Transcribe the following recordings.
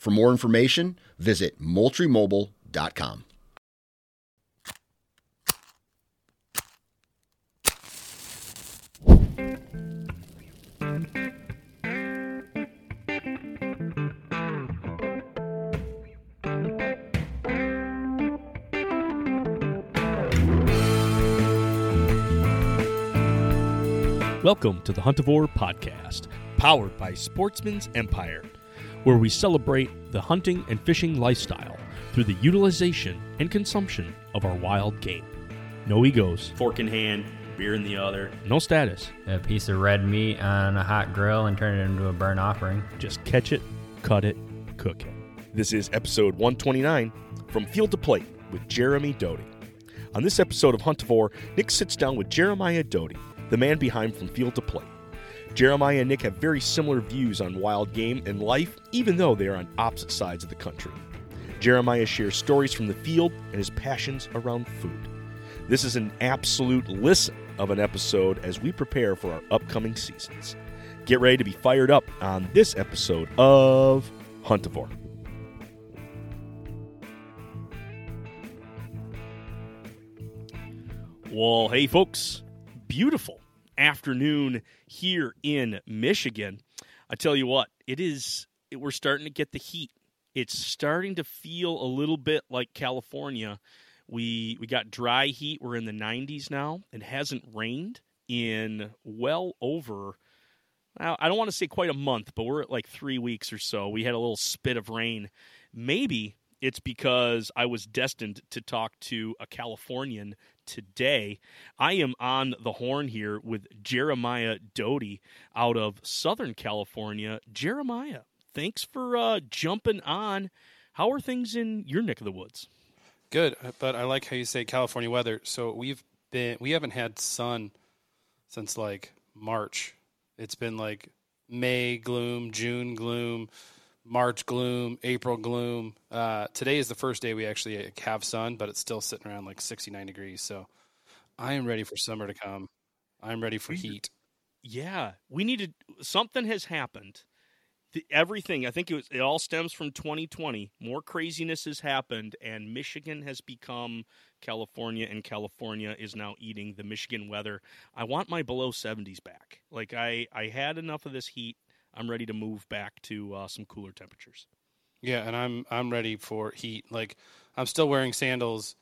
For more information, visit moultriemobile.com. Welcome to the Huntavore Podcast, powered by Sportsmen's Empire, where we celebrate the hunting and fishing lifestyle through the utilization and consumption of our wild game. No egos, fork in hand, beer in the other. no status. a piece of red meat on a hot grill and turn it into a burnt offering. Just catch it, cut it, cook it. This is episode 129 from Field to Plate with Jeremy Doughty. On this episode of Hunt Huntavore, Nick sits down with Jeremiah Doughty, the man behind From Field to Plate. Jeremiah and Nick have very similar views on wild game and life, even though they are on opposite sides of the country. Jeremiah shares stories from the field and his passions around food. This is an absolute listen of an episode as we prepare for our upcoming seasons. Get ready to be fired up on this episode of Huntavore. Well, hey, folks, beautiful afternoon here in Michigan. I tell you what, it is, it, we're starting to get the heat. It's starting to feel a little bit like California. We we got dry heat. We're in the 90s now. It hasn't rained in well over I don't want to say quite a month, but we're at like 3 weeks or so. We had a little spit of rain. Maybe it's because I was destined to talk to a Californian today. I am on the horn here with Jeremiah Doughty out of Southern California. Jeremiah, thanks for uh, jumping on. How are things in your neck of the woods? Good, uh, but I like how you say California weather. So we've been we haven't had sun since like March. It's been like May gloom, June gloom, March gloom, April gloom. Uh, today is the first day we actually have sun, but it's still sitting around like 69 degrees. So I am ready for summer to come. I'm ready for heat. Yeah, we needed something has happened. The, everything I think it was it all stems from 2020. More craziness has happened, and Michigan has become California, and California is now eating the Michigan weather. I want my below 70s back. Like I I had enough of this heat. I'm ready to move back to uh, some cooler temperatures. Yeah, and I'm I'm ready for heat. Like I'm still wearing sandals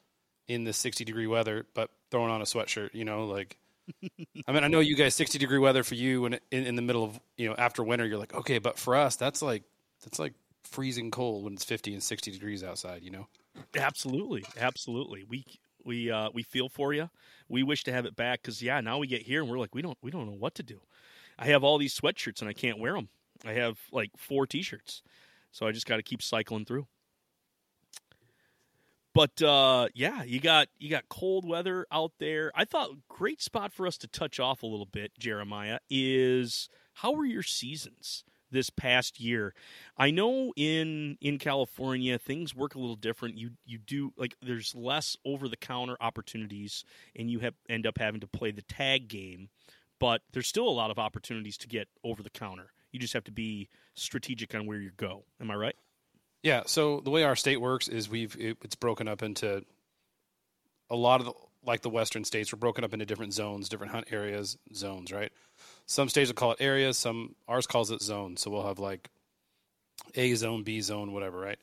in the 60 degree weather, but throwing on a sweatshirt. You know, like I mean, I know you guys 60 degree weather for you, when in, in the middle of you know after winter, you're like, okay, but for us, that's like that's like freezing cold when it's 50 and 60 degrees outside. You know. Absolutely, absolutely. We we uh, we feel for you. We wish to have it back because yeah, now we get here and we're like we don't we don't know what to do. I have all these sweatshirts and I can't wear them. I have like four t-shirts, so I just got to keep cycling through. But uh, yeah, you got you got cold weather out there. I thought great spot for us to touch off a little bit, Jeremiah, is how were your seasons this past year? I know in in California things work a little different. You you do like there's less over the counter opportunities, and you have end up having to play the tag game. But there's still a lot of opportunities to get over the counter. You just have to be strategic on where you go. Am I right? Yeah. So the way our state works is we've it, it's broken up into a lot of the, like the western states. We're broken up into different zones, different hunt areas, zones. Right. Some states will call it areas. Some ours calls it zones. So we'll have like A zone, B zone, whatever. Right.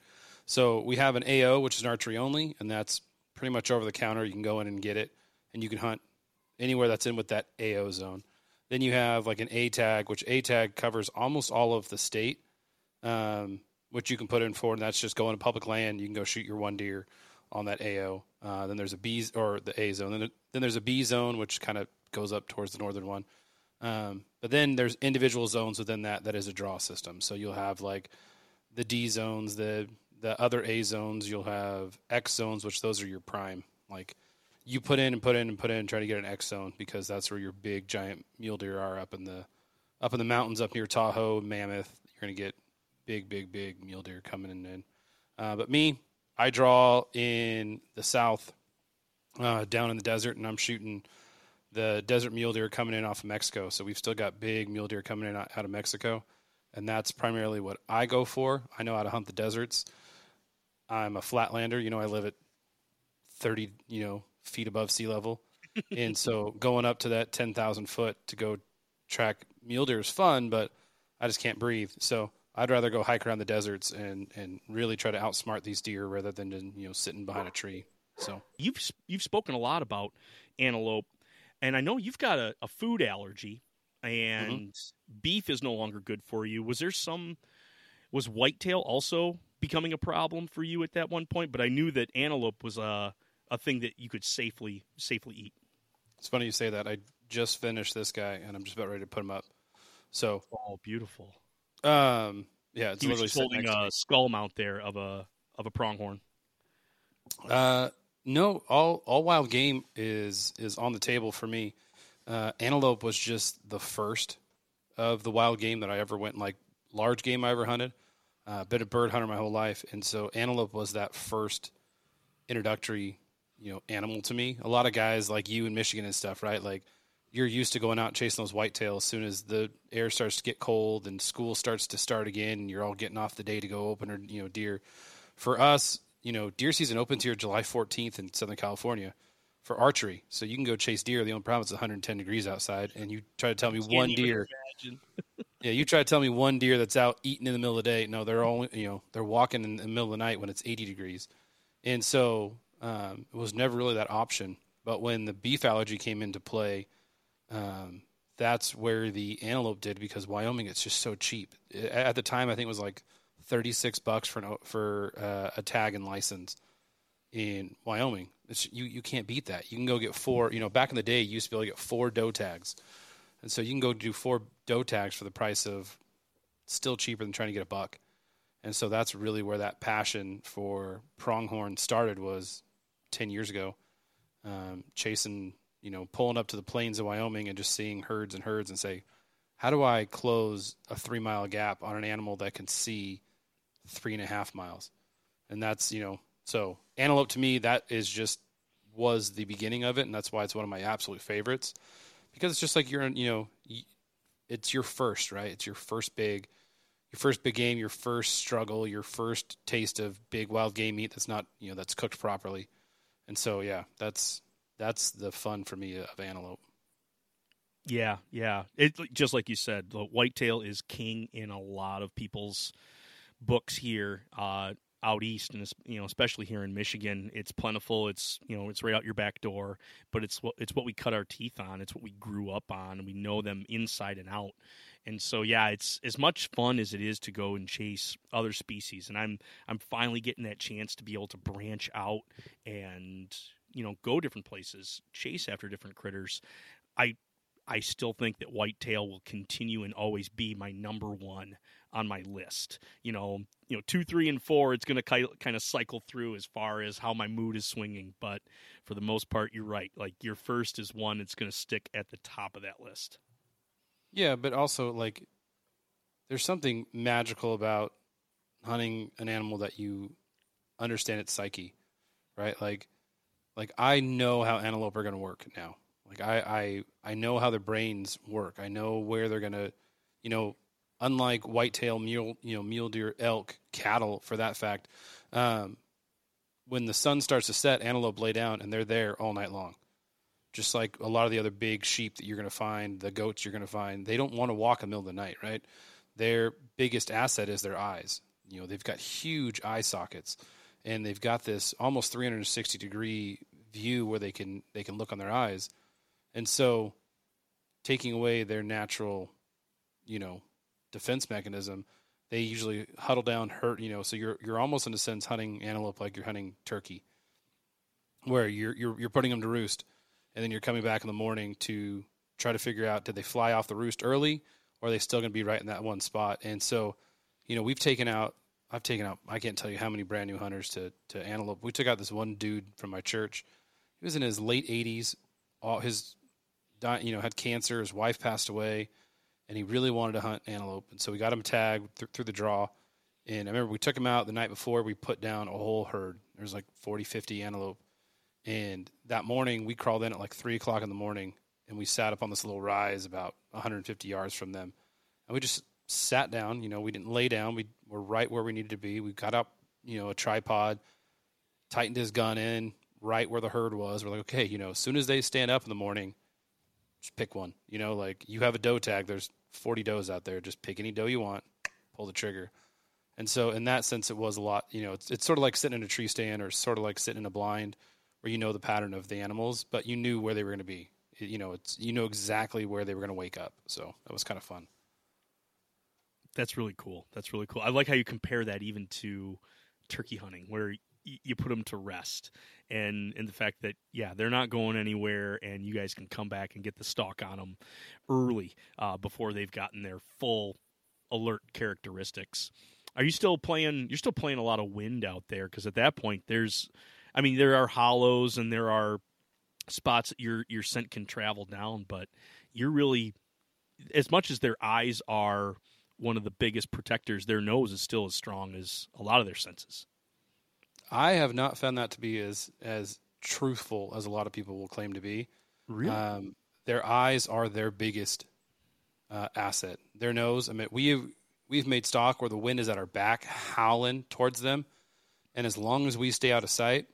So we have an AO, which is an archery only, and that's pretty much over the counter. You can go in and get it, and you can hunt anywhere that's in with that AO zone. Then you have like an A tag, which A tag covers almost all of the state, um, which you can put in for, and that's just going to public land. You can go shoot your one deer on that AO. Uh, then there's a B or the A zone. Then, then there's a B zone, which kind of goes up towards the northern one. Um, but then there's individual zones within that that is a draw system. So you'll have like the D zones, the the other A zones. You'll have X zones, which those are your prime. Like you put in and put in and put in and try to get an X zone because that's where your big giant mule deer are up in the up in the mountains up near Tahoe, Mammoth. You're gonna get big, big, big mule deer coming in. Uh, but me, I draw in the south, uh, down in the desert, and I'm shooting the desert mule deer coming in off of Mexico. So we've still got big mule deer coming in out of Mexico, and that's primarily what I go for. I know how to hunt the deserts. I'm a flatlander. You know, I live at 30, you know, feet above sea level. and so going up to that 10,000 foot to go track mule deer is fun, but I just can't breathe. So I'd rather go hike around the deserts and, and really try to outsmart these deer rather than, you know, sitting behind a tree. So you've, you've spoken a lot about antelope and I know you've got a, a food allergy and mm-hmm. beef is no longer good for you. Was there some, was whitetail also becoming a problem for you at that one point? But I knew that antelope was a, a thing that you could safely safely eat. It's funny you say that. I just finished this guy, and I'm just about ready to put him up. So, oh, beautiful. Um, yeah, it's he literally was holding a skull mount there of a of a pronghorn. Uh, no, all all wild game is is on the table for me. Uh, antelope was just the first of the wild game that I ever went like large game I ever hunted. Uh, been a bird hunter my whole life, and so antelope was that first introductory you know animal to me. A lot of guys like you in Michigan and stuff, right? Like you're used to going out and chasing those whitetails. As soon as the air starts to get cold and school starts to start again, and you're all getting off the day to go open or you know deer. For us, you know, deer season opens here July 14th in Southern California for archery. So you can go chase deer. The only problem is 110 degrees outside, and you try to tell me one deer. yeah, you try to tell me one deer that's out eating in the middle of the day. No, they're all you know they're walking in the middle of the night when it's 80 degrees, and so um, it was never really that option. But when the beef allergy came into play, um, that's where the antelope did because Wyoming it's just so cheap. At the time, I think it was like 36 bucks for an, for uh, a tag and license in Wyoming. It's, you you can't beat that. You can go get four. You know, back in the day, you used to be able to get four doe tags, and so you can go do four doe tags for the price of still cheaper than trying to get a buck. And so that's really where that passion for pronghorn started was 10 years ago, um, chasing, you know, pulling up to the plains of Wyoming and just seeing herds and herds and say, how do I close a three mile gap on an animal that can see three and a half miles? And that's, you know, so antelope to me, that is just was the beginning of it. And that's why it's one of my absolute favorites because it's just like you're, you know, it's your first, right? It's your first big, your first big game, your first struggle, your first taste of big wild game meat that's not, you know, that's cooked properly. And so, yeah, that's that's the fun for me of antelope. Yeah, yeah. It just like you said, the whitetail is king in a lot of people's books here uh, out east, and you know, especially here in Michigan, it's plentiful. It's you know, it's right out your back door. But it's what it's what we cut our teeth on. It's what we grew up on, and we know them inside and out. And so, yeah, it's as much fun as it is to go and chase other species. And I'm I'm finally getting that chance to be able to branch out and you know go different places, chase after different critters. I I still think that whitetail will continue and always be my number one on my list. You know, you know, two, three, and four. It's going to kind of cycle through as far as how my mood is swinging. But for the most part, you're right. Like your first is one. It's going to stick at the top of that list. Yeah, but also like there's something magical about hunting an animal that you understand its psyche, right? Like like I know how antelope are going to work now. Like I I I know how their brains work. I know where they're going to, you know, unlike whitetail, mule, you know, mule deer, elk, cattle, for that fact, um, when the sun starts to set, antelope lay down and they're there all night long. Just like a lot of the other big sheep that you're going to find, the goats you're going to find, they don't want to walk in the middle of the night, right? Their biggest asset is their eyes. You know, they've got huge eye sockets, and they've got this almost 360 degree view where they can they can look on their eyes, and so taking away their natural, you know, defense mechanism, they usually huddle down, hurt. You know, so you're you're almost in a sense hunting antelope like you're hunting turkey, where you're you're you're putting them to roost, and then you're coming back in the morning to try to figure out did they fly off the roost early or are they still going to be right in that one spot? And so, you know, we've taken out. I've taken out. I can't tell you how many brand new hunters to to antelope. We took out this one dude from my church. He was in his late 80s. All his, you know, had cancer. His wife passed away and he really wanted to hunt antelope. And so we got him tagged th- through the draw. And I remember we took him out the night before. We put down a whole herd. There was like 40, 50 antelope. And that morning, we crawled in at like 3 o'clock in the morning and we sat up on this little rise about 150 yards from them. And we just sat down. You know, we didn't lay down. We were right where we needed to be. We got up, you know, a tripod, tightened his gun in right where the herd was. We're like, okay, you know, as soon as they stand up in the morning, just pick one. You know, like you have a doe tag. There's 40 does out there. Just pick any doe you want, pull the trigger. And so, in that sense, it was a lot. You know, it's it's sort of like sitting in a tree stand, or sort of like sitting in a blind, where you know the pattern of the animals, but you knew where they were going to be. You know, it's you know exactly where they were going to wake up. So that was kind of fun. That's really cool. That's really cool. I like how you compare that even to turkey hunting, where you put them to rest and and the fact that yeah they're not going anywhere and you guys can come back and get the stock on them early uh, before they've gotten their full alert characteristics are you still playing you're still playing a lot of wind out there because at that point there's i mean there are hollows and there are spots that your your scent can travel down but you're really as much as their eyes are one of the biggest protectors their nose is still as strong as a lot of their senses I have not found that to be as as truthful as a lot of people will claim to be. Really, um, their eyes are their biggest uh, asset. Their nose. I mean, we've we've made stock where the wind is at our back, howling towards them, and as long as we stay out of sight,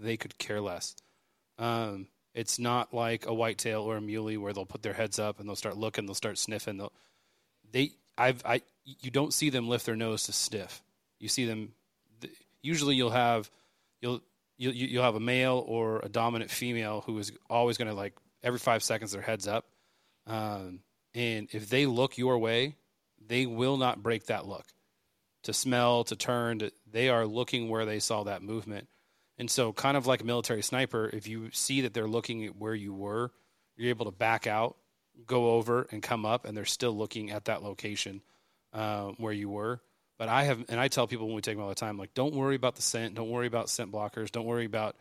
they could care less. Um, it's not like a whitetail or a muley where they'll put their heads up and they'll start looking, they'll start sniffing. They'll, they, I've, I, you don't see them lift their nose to sniff. You see them usually you'll have you'll you'll you'll have a male or a dominant female who is always going to like every five seconds their heads up, um, and if they look your way, they will not break that look. To smell, to turn, to, they are looking where they saw that movement. And so, kind of like a military sniper, if you see that they're looking at where you were, you're able to back out, go over, and come up, and they're still looking at that location uh, where you were. But I have, and I tell people when we take them all the time, like, don't worry about the scent. Don't worry about scent blockers. Don't worry about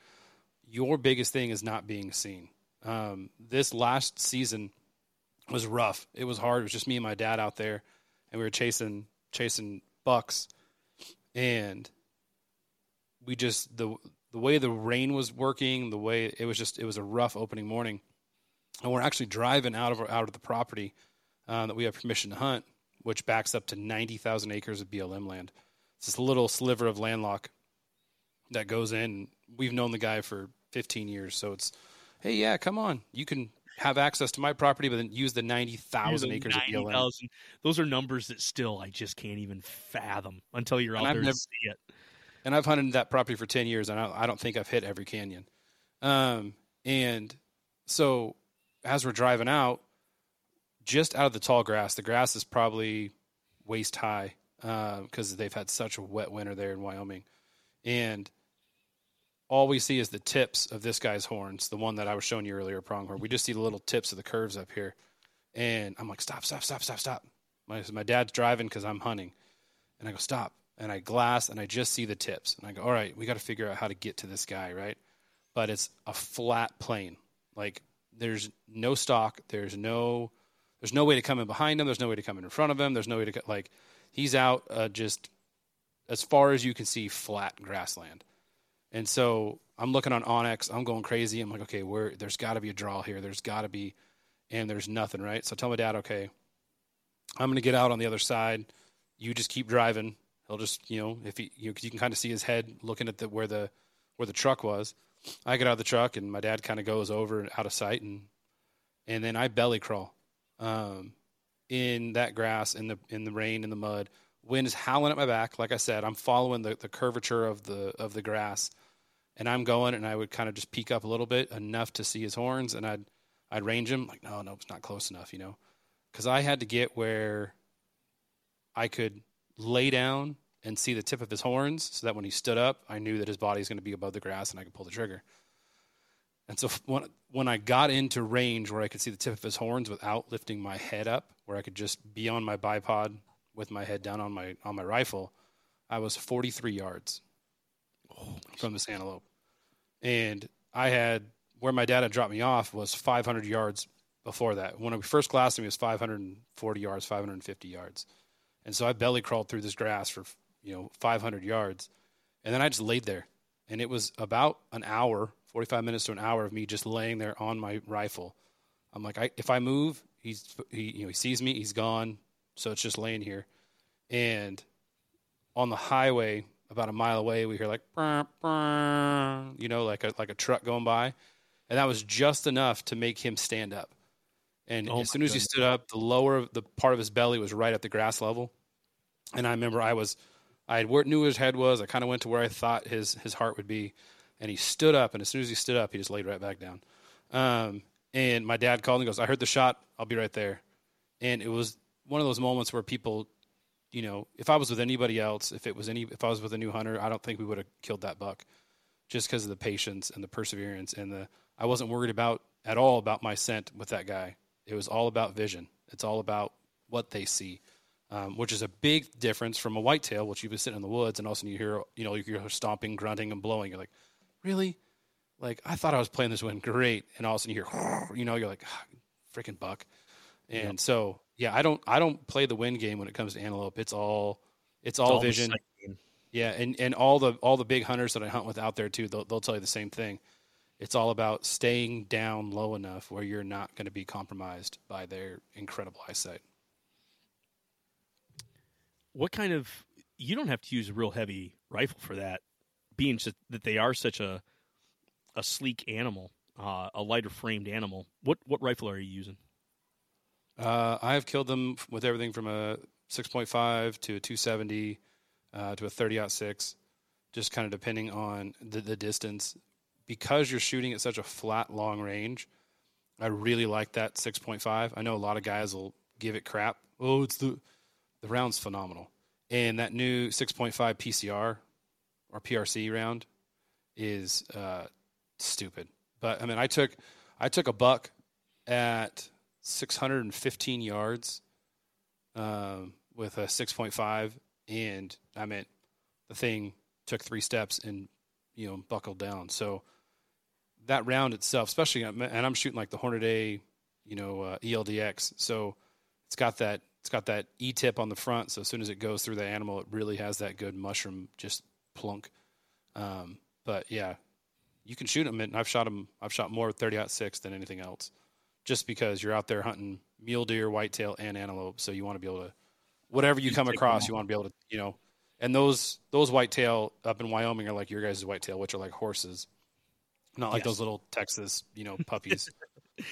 your biggest thing is not being seen. Um, this last season was rough. It was hard. It was just me and my dad out there, and we were chasing chasing bucks, and we just the the way the rain was working, the way it was just it was a rough opening morning, and we're actually driving out of out of the property uh, that we have permission to hunt, which backs up to 90,000 acres of BLM land. It's this little sliver of landlock that goes in. We've known the guy for 15 years, so it's, hey, yeah, come on, you can have access to my property, but then use the 90,000 acres 90, of BLM. 000. Those are numbers that still I just can't even fathom until you're out there never, see it. And I've hunted that property for 10 years, and I, I don't think I've hit every canyon. Um, and so as we're driving out, just out of the tall grass. The grass is probably waist high because uh, they've had such a wet winter there in Wyoming, and all we see is the tips of this guy's horns, the one that I was showing you earlier, pronghorn. We just see the little tips of the curves up here, and I'm like, stop, stop, stop, stop, stop. My my dad's driving because I'm hunting, and I go stop, and I glass, and I just see the tips, and I go, all right, we got to figure out how to get to this guy, right? But it's a flat plane. like there's no stock, there's no there's no way to come in behind him. There's no way to come in front of him. There's no way to like he's out uh, just as far as you can see flat grassland. And so I'm looking on onX. I'm going crazy. I'm like, okay, where there's got to be a draw here. There's got to be, and there's nothing, right? So I tell my dad, okay, I'm going to get out on the other side. You just keep driving. He'll just, you know, if he, you, know, you can kind of see his head looking at the where the where the truck was. I get out of the truck and my dad kind of goes over out of sight and and then I belly crawl um, in that grass in the in the rain in the mud. Wind is howling at my back. Like I said, I'm following the, the curvature of the of the grass, and I'm going and I would kind of just peek up a little bit enough to see his horns, and I'd I'd range him like no no it's not close enough you know, because I had to get where I could lay down and see the tip of his horns so that when he stood up, I knew that his body was going to be above the grass and I could pull the trigger. And so when, when I got into range where I could see the tip of his horns without lifting my head up, where I could just be on my bipod with my head down on my on my rifle, I was 43 yards oh, from this antelope. And I had where my dad had dropped me off was 500 yards before that. When we first glassed him, he was 540 yards, 550 yards. And so I belly crawled through this grass for you know 500 yards, and then I just laid there, and it was about an hour, 45 minutes to an hour of me just laying there on my rifle. I'm like, I, if I move, he's he you know he sees me, he's gone, so it's just laying here, and on the highway about a mile away, we hear like, burr, burr, you know, like a like a truck going by, and that was just enough to make him stand up. And oh as soon as he stood up, the lower the part of his belly was right at the grass level. And I remember I was, I knew where his head was. I kind of went to where I thought his his heart would be, and he stood up. And as soon as he stood up, he just laid right back down. Um, and my dad called and goes, "I heard the shot. I'll be right there." And it was one of those moments where people, you know, if I was with anybody else, if it was any, if I was with a new hunter, I don't think we would have killed that buck, just because of the patience and the perseverance and the. I wasn't worried about at all about my scent with that guy. It was all about vision. It's all about what they see, um, which is a big difference from a whitetail, which you've been sitting in the woods and all of a sudden you hear, you know, you hear stomping, grunting, and blowing. You're like, really? Like I thought I was playing this one great, and all of a sudden you hear, you know, you're like, ah, freaking buck. And yep. so, yeah, I don't, I don't play the wind game when it comes to antelope. It's all, it's, it's all, all vision. Yeah, and and all the all the big hunters that I hunt with out there too, they'll, they'll tell you the same thing. It's all about staying down low enough where you're not going to be compromised by their incredible eyesight. What kind of you don't have to use a real heavy rifle for that, being that they are such a a sleek animal, uh, a lighter framed animal. What what rifle are you using? Uh, I have killed them with everything from a 6.5 to a 270 uh, to a 30 six, just kind of depending on the, the distance because you're shooting at such a flat, long range, I really like that 6.5. I know a lot of guys will give it crap. Oh, it's the the round's phenomenal, and that new 6.5 PCR or PRC round is uh, stupid. But I mean, I took I took a buck at 615 yards um, with a 6.5, and I mean, the thing took three steps and you know buckled down. So that round itself, especially, and I'm shooting like the Hornady, you know, uh, ELDX. So it's got that it's got that E tip on the front. So as soon as it goes through the animal, it really has that good mushroom just plunk. Um, but yeah, you can shoot them. And I've shot them. I've shot more 30 out six than anything else, just because you're out there hunting mule deer, whitetail, and antelope. So you want to be able to, whatever you, you come across, you want to be able to, you know. And those those whitetail up in Wyoming are like your guys' whitetail, which are like horses. Not like yes. those little Texas, you know, puppies.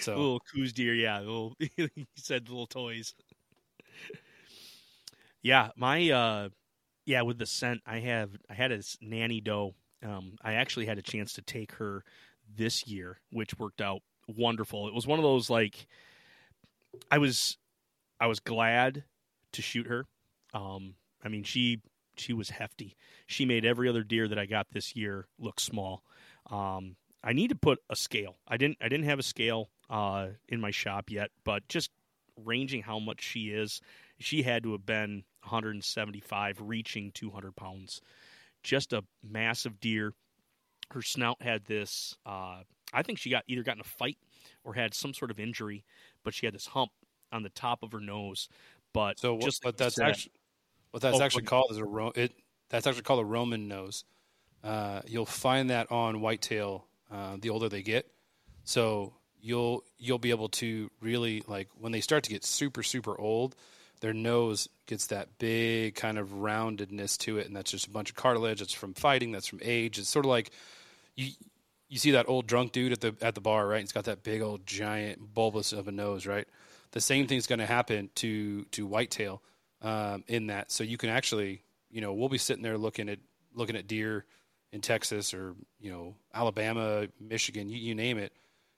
so little Coues deer, yeah. Little you said little toys. Yeah, my uh yeah, with the scent, I have I had a nanny doe. Um, I actually had a chance to take her this year, which worked out wonderful. It was one of those like I was I was glad to shoot her. Um, I mean she she was hefty. She made every other deer that I got this year look small. Um, I need to put a scale. I didn't I didn't have a scale uh, in my shop yet, but just ranging how much she is, she had to have been 175, reaching 200 pounds. Just a massive deer. Her snout had this. Uh, I think she got either got in a fight or had some sort of injury, but she had this hump on the top of her nose. But so, just but that's actually what that's oh, actually called is a ro- it. That's actually called a Roman nose. Uh, you'll find that on whitetail uh, the older they get. So you'll you'll be able to really like when they start to get super super old, their nose gets that big kind of roundedness to it, and that's just a bunch of cartilage. It's from fighting. That's from age. It's sort of like you you see that old drunk dude at the at the bar, right? He's got that big old giant bulbous of a nose, right? The same thing's going to happen to to whitetail um, in that. So you can actually, you know, we'll be sitting there looking at looking at deer in Texas or you know Alabama, Michigan, you, you name it,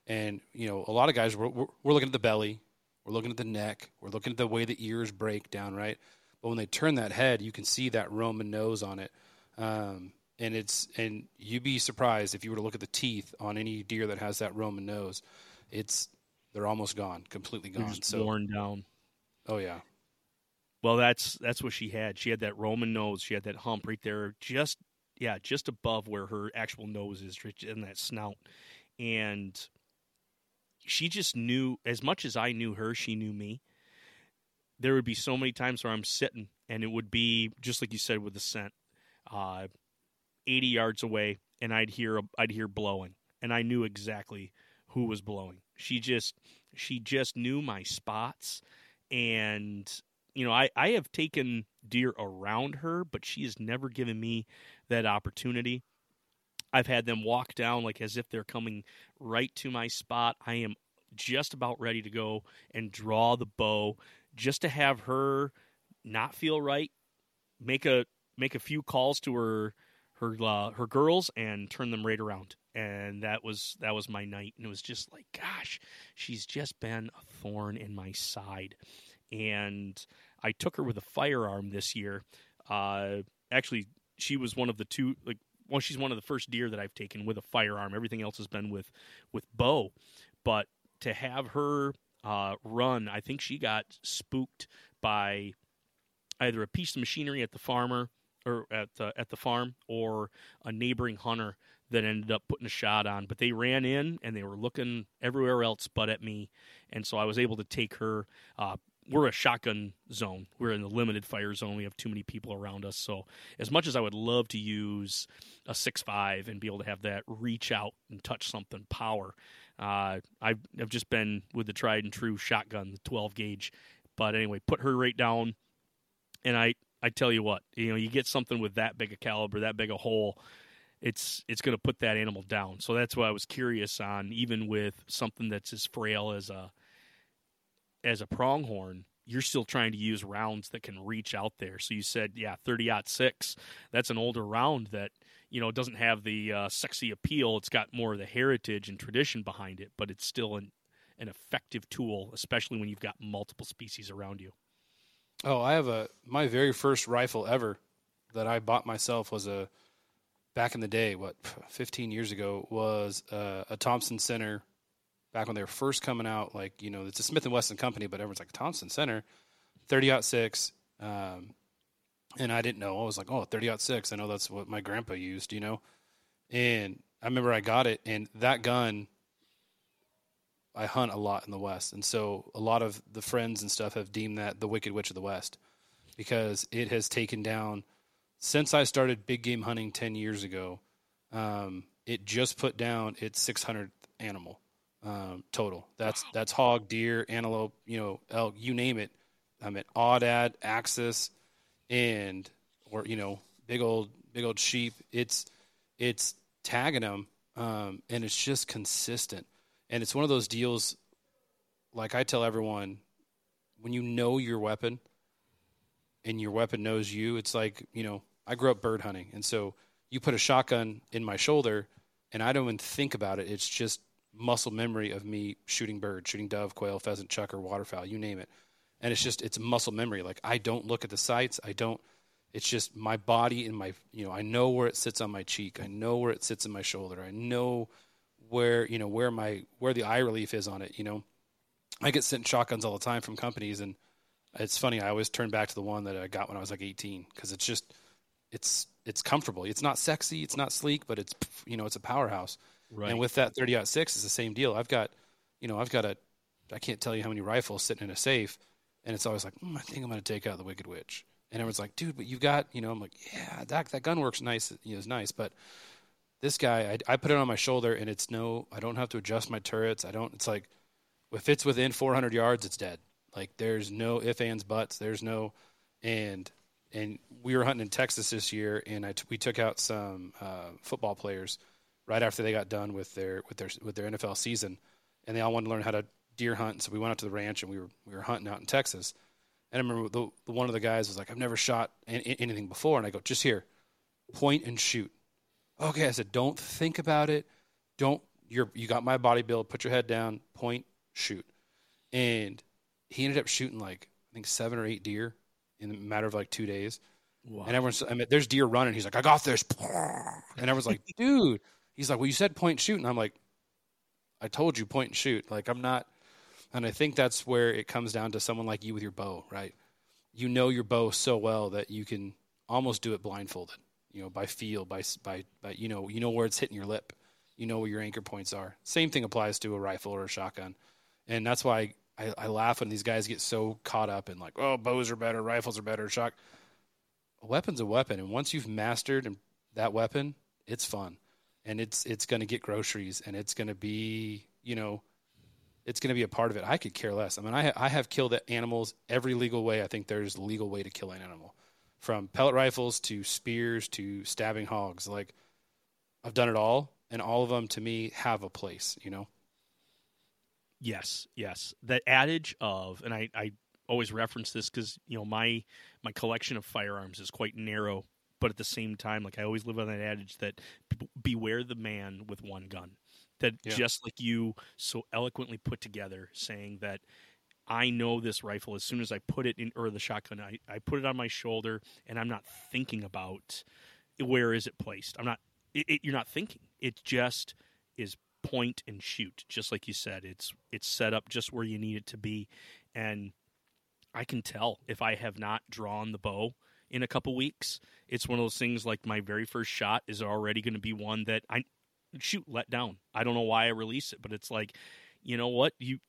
and you know a lot of guys we're, we're, we're looking at the belly, we're looking at the neck, we're looking at the way the ears break down, right? But when they turn that head, you can see that Roman nose on it. Um, and it's and you'd be surprised if you were to look at the teeth on any deer that has that Roman nose. It's they're almost gone, completely gone. So, worn down. oh yeah, Well, that's that's what she had. She had that Roman nose. She had that hump right there, just yeah, just above where her actual nose is, in that snout. And she just knew as much as I knew her, she knew me. There would be so many times where I'm sitting, and it would be just like you said with the scent, uh, 80 yards away, and I'd hear I'd hear blowing, and I knew exactly who was blowing. She just she just knew my spots, and you know, I, I have taken deer around her, but she has never given me that opportunity. I've had them walk down like as if they're coming right to my spot. I am just about ready to go and draw the bow just to have her not feel right, make a make a few calls to her her uh, her girls and turn them right around. And that was that was my night and it was just like gosh, she's just been a thorn in my side. And I took her with a firearm this year. Uh, actually, she was one of the two. Like, well, she's one of the first deer that I've taken with a firearm. Everything else has been with with bow. But to have her uh, run, I think she got spooked by either a piece of machinery at the farmer or at the at the farm or a neighboring hunter that ended up putting a shot on. But they ran in and they were looking everywhere else but at me, and so I was able to take her. Uh, we're a shotgun zone. We're in the limited fire zone. We have too many people around us. So as much as I would love to use a six five and be able to have that reach out and touch something power, uh, I've I've just been with the tried and true shotgun, the twelve gauge. But anyway, put her right down, and I I tell you what, you know, you get something with that big a caliber, that big a hole. It's it's going to put that animal down. So that's why I was curious on, even with something that's as frail as a as a pronghorn, you're still trying to use rounds that can reach out there. So you said, yeah, 30 six. That's an older round that you know doesn't have the uh, sexy appeal. It's got more of the heritage and tradition behind it, but it's still an an effective tool, especially when you've got multiple species around you. Oh, I have a my very first rifle ever that I bought myself was a back in the day, what 15 years ago was uh, a Thompson Center. Back when they were first coming out, like you know, it's a Smith and Wesson company, but everyone's like Thompson Center, 30 out six. Um, and I didn't know. I was like, oh, 30 six. I know that's what my grandpa used, you know. And I remember I got it, and that gun I hunt a lot in the West, and so a lot of the friends and stuff have deemed that the Wicked Witch of the West because it has taken down since I started big game hunting ten years ago. Um, it just put down its 600th animal um, total. That's that's hog, deer, antelope, you know, elk, you name it. I'm at Aoudad, Axis, and or you know, big old big old sheep. It's it's tagging them, um, and it's just consistent and it's one of those deals like i tell everyone when you know your weapon and your weapon knows you it's like you know i grew up bird hunting and so you put a shotgun in my shoulder and i don't even think about it it's just muscle memory of me shooting bird shooting dove quail pheasant chukar waterfowl you name it and it's just it's muscle memory like i don't look at the sights i don't it's just my body and my you know i know where it sits on my cheek i know where it sits in my shoulder i know where you know where my where the eye relief is on it. You know, I get sent shotguns all the time from companies, and it's funny. I always turn back to the one that I got when I was like 18 because it's just it's it's comfortable. It's not sexy, it's not sleek, but it's you know it's a powerhouse. Right. And with that 30 six, it's the same deal. I've got you know I've got a I can't tell you how many rifles sitting in a safe, and it's always like mm, I think I'm going to take out the Wicked Witch. And everyone's like, dude, but you've got, you know, I'm like, yeah, that that gun works nice, you know, it's nice, but this guy, I, I put it on my shoulder, and it's no, I don't have to adjust my turrets. I don't. It's like if it's within 400 yards, it's dead. Like there's no if ands buts. There's no and and we were hunting in Texas this year, and I t- we took out some uh, football players right after they got done with their with their with their NFL season, and they all wanted to learn how to deer hunt. So we went out to the ranch and we were we were hunting out in Texas. And I remember the, the one of the guys was like, "I've never shot anything before," and I go, "Just here, point and shoot." Okay, I said, "Don't think about it. Don't you're you got my body build. Put your head down, point, shoot." And he ended up shooting like I think seven or eight deer in a matter of like two days. Wow. And everyone's, I mean, there's deer running. He's like, I got this. And everyone's like, dude. He's like, well, you said point shoot. And I'm like, I told you point and shoot. Like, I'm not. And I think that's where it comes down to someone like you with your bow, right? You know your bow so well that you can almost do it blindfolded, you know, by feel, by, by, by, you know, you know where it's hitting your lip. You know where your anchor points are. Same thing applies to a rifle or a shotgun. And that's why I, I laugh when these guys get so caught up in like, oh, bows are better, rifles are better, shot. A weapon's a weapon, and once you've mastered that weapon, it's fun, and it's it's going to get groceries, and it's going to be you know, it's going to be a part of it. I could care less. I mean, I ha- I have killed animals every legal way. I think there's a legal way to kill an animal, from pellet rifles to spears to stabbing hogs. Like, I've done it all, and all of them to me have a place. You know. Yes, yes. That adage of, and I, I always reference this because you know my my collection of firearms is quite narrow, but at the same time, like I always live on that adage that beware the man with one gun. That yeah. just like you so eloquently put together, saying that I know this rifle as soon as I put it in, or the shotgun, I, I put it on my shoulder, and I'm not thinking about where is it placed. I'm not. It, it, you're not thinking. It just is point and shoot just like you said it's it's set up just where you need it to be and i can tell if i have not drawn the bow in a couple weeks it's one of those things like my very first shot is already going to be one that i shoot let down i don't know why i release it but it's like you know what you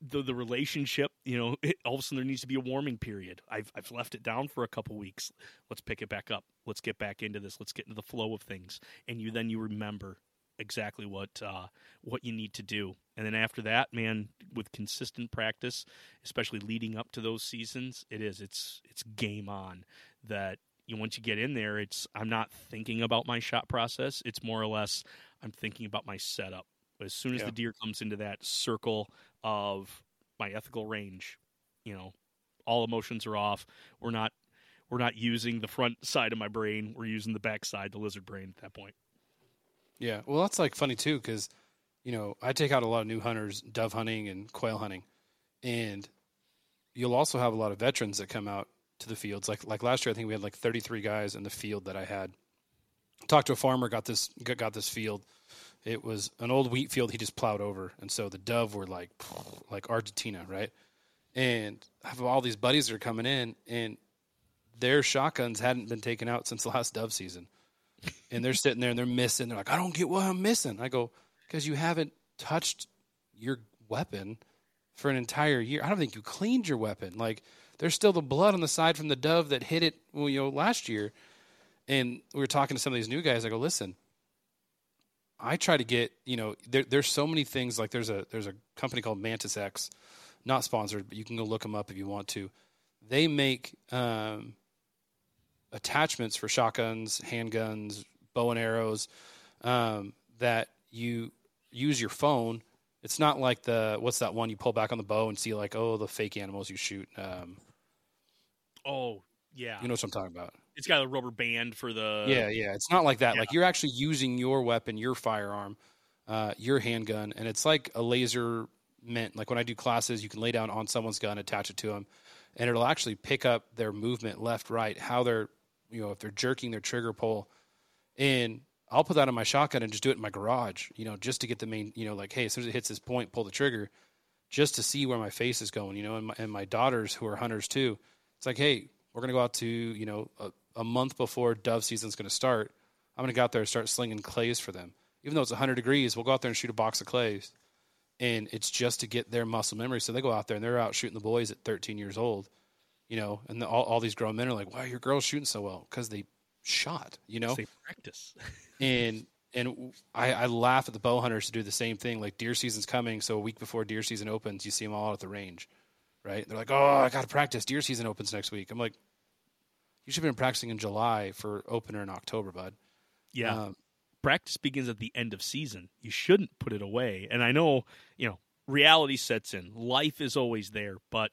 the the relationship, you know, it, all of a sudden there needs to be a warming period. I've I've left it down for a couple weeks. Let's pick it back up. Let's get back into this. Let's get into the flow of things. And you then you remember exactly what uh, what you need to do. And then after that, man, with consistent practice, especially leading up to those seasons, it is it's it's game on. That you once you get in there, it's I'm not thinking about my shot process. It's more or less I'm thinking about my setup. As soon as yeah. the deer comes into that circle of my ethical range, you know, all emotions are off. We're not we're not using the front side of my brain. We're using the back side, the lizard brain at that point. Yeah, well, that's like funny too because you know I take out a lot of new hunters, dove hunting and quail hunting, and you'll also have a lot of veterans that come out to the fields. Like like last year, I think we had like 33 guys in the field that I had. Talked to a farmer, got this got, this field. It was an old wheat field he just plowed over, and so the dove were like like Argentina, right? And I have all these buddies that are coming in, and their shotguns hadn't been taken out since the last dove season and they're sitting there and they're missing. They're like, I don't get what I'm missing. I go, because you haven't touched your weapon for an entire year. I don't think you cleaned your weapon. Like there's still the blood on the side from the dove that hit it, well, you know, last year. And we were talking to some of these new guys. I go, listen, I try to get, you know, there, there's so many things. Like there's a there's a company called Mantis X, not sponsored, but you can go look them up if you want to. They make um, attachments for shotguns, handguns, bow and arrows um, that you use your phone. It's not like the what's that one you pull back on the bow and see like oh the fake animals you shoot. Um, oh yeah, you know what I'm talking about. It's got a rubber band for the yeah yeah. It's not like that. Yeah. Like you're actually using your weapon, your firearm, uh, your handgun, and it's like a laser mint. Like when I do classes, you can lay down on someone's gun, attach it to them, and it'll actually pick up their movement left, right, how they're you know if they're jerking their trigger pull, and I'll put that on my shotgun and just do it in my garage, you know, just to get the main, you know, like hey, as soon as it hits this point, pull the trigger, just to see where my face is going, you know, and my, and my daughters who are hunters too, it's like hey, we're gonna go out to you know a, a month before dove season's gonna start. I'm gonna go out there and start slinging clays for them. Even though it's 100 degrees, we'll go out there and shoot a box of clays, and it's just to get their muscle memory. So they go out there and they're out shooting the boys at 13 years old, you know, and the, all, all these grown men are like, "Why are your girls shooting so well?" Because they shot, you know. They practice. and and I, I laugh at the bow hunters to do the same thing. Like deer season's coming, so a week before deer season opens, you see them all out at the range, right? They're like, oh, I got to practice. Deer season opens next week. I'm like, you should have been practicing in July for opener in October, bud. Yeah. Um, Practice begins at the end of season. You shouldn't put it away. And I know, you know, reality sets in. Life is always there, but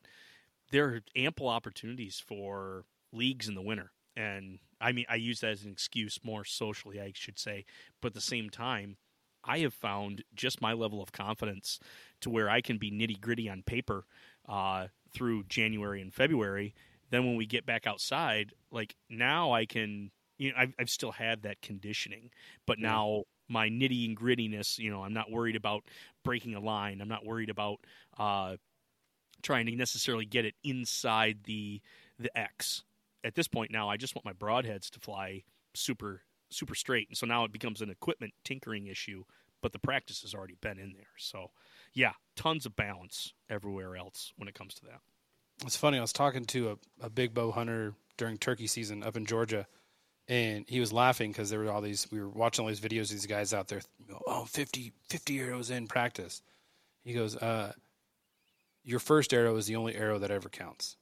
there are ample opportunities for leagues in the winter. And I mean, I use that as an excuse more socially, I should say. But at the same time, I have found just my level of confidence to where I can be nitty gritty on paper uh, through January and February. Then when we get back outside, like now I can, you know, I've, I've still had that conditioning, but now my nitty and grittiness, you know, I'm not worried about breaking a line. I'm not worried about uh, trying to necessarily get it inside the the X. At this point now, I just want my broadheads to fly super super straight, and so now it becomes an equipment tinkering issue. But the practice has already been in there, so yeah, tons of balance everywhere else when it comes to that. It's funny. I was talking to a, a big bow hunter during turkey season up in Georgia, and he was laughing because there were all these. We were watching all these videos. Of these guys out there, oh, 50, 50 arrows in practice. He goes, uh, "Your first arrow is the only arrow that ever counts."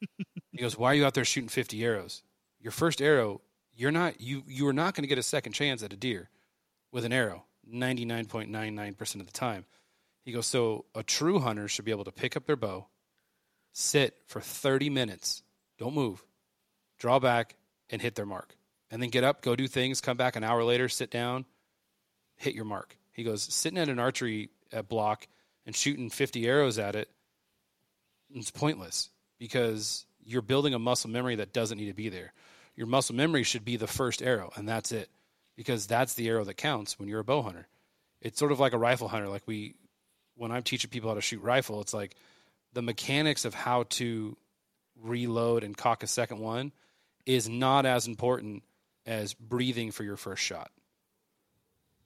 he goes, "Why are you out there shooting fifty arrows? Your first arrow, you're not you you are not going to get a second chance at a deer with an arrow. Ninety nine point nine nine percent of the time." He goes, "So a true hunter should be able to pick up their bow." sit for 30 minutes, don't move, draw back, and hit their mark. And then get up, go do things, come back an hour later, sit down, hit your mark. He goes, sitting at an archery uh, block and shooting 50 arrows at it, it's pointless because you're building a muscle memory that doesn't need to be there. Your muscle memory should be the first arrow, and that's it because that's the arrow that counts when you're a bow hunter. It's sort of like a rifle hunter. Like we, when I'm teaching people how to shoot rifle, it's like the mechanics of how to reload and cock a second one is not as important as breathing for your first shot.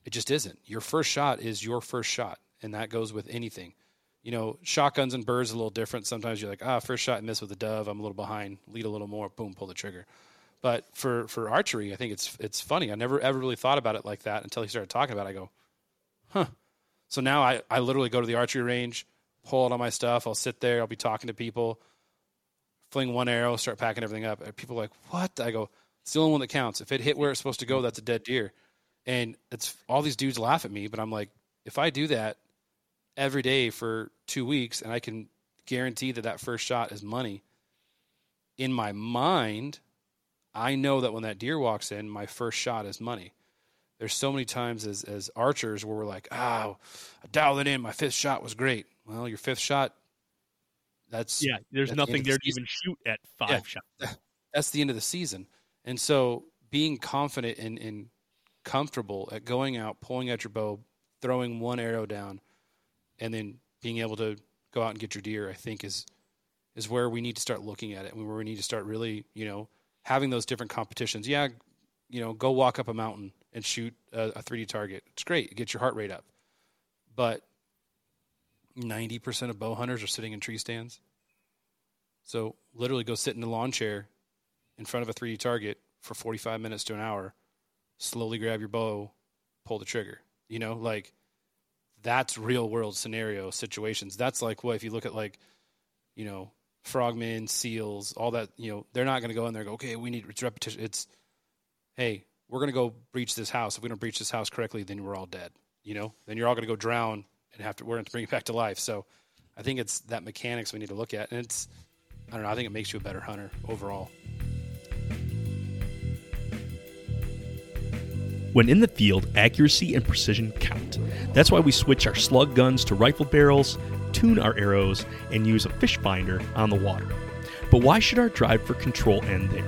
It just isn't. Your first shot is your first shot, and that goes with anything. You know, shotguns and birds a little different. Sometimes you're like, ah, first shot, miss with a dove. I'm a little behind. Lead a little more. Boom, pull the trigger. But for for archery, I think it's it's funny. I never ever really thought about it like that until he started talking about. it. I go, huh. So now I I literally go to the archery range pull out all my stuff. I'll sit there. I'll be talking to people, fling one arrow, start packing everything up. And people are like, what? I go, it's the only one that counts. If it hit where it's supposed to go, that's a dead deer. And it's all these dudes laugh at me, but I'm like, if I do that every day for two weeks and I can guarantee that that first shot is money, in my mind, I know that when that deer walks in, my first shot is money. There's so many times as, as archers where we're like, oh, I dialed it in. My fifth shot was great. Well, your fifth shot, that's yeah. There's that's nothing the there to even shoot at five Yeah. shots. That's the end of the season. And so being confident and, and comfortable at going out, pulling out your bow, throwing one arrow down, and then being able to go out and get your deer, I think is is where we need to start looking at it and where we need to start really, you know, having those different competitions. Yeah, you know, go walk up a mountain and shoot a, a 3D target. It's great. It gets your heart rate up. But 90% of bow hunters are sitting in tree stands. So literally go sit in a lawn chair in front of a 3D target for 45 minutes to an hour, slowly grab your bow, pull the trigger. You know, like that's real world scenario situations. That's like what if you look at like, you know, frogmen, seals, all that, you know, they're not going to go in there go, okay, we need it's repetition. It's, hey, we're going to go breach this house. If we don't breach this house correctly, then we're all dead. You know, then you're all going to go drown and have to, we're going to bring you back to life. So I think it's that mechanics we need to look at. And it's, I don't know, I think it makes you a better hunter overall. When in the field, accuracy and precision count. That's why we switch our slug guns to rifle barrels, tune our arrows, and use a fish finder on the water. But why should our drive for control end there?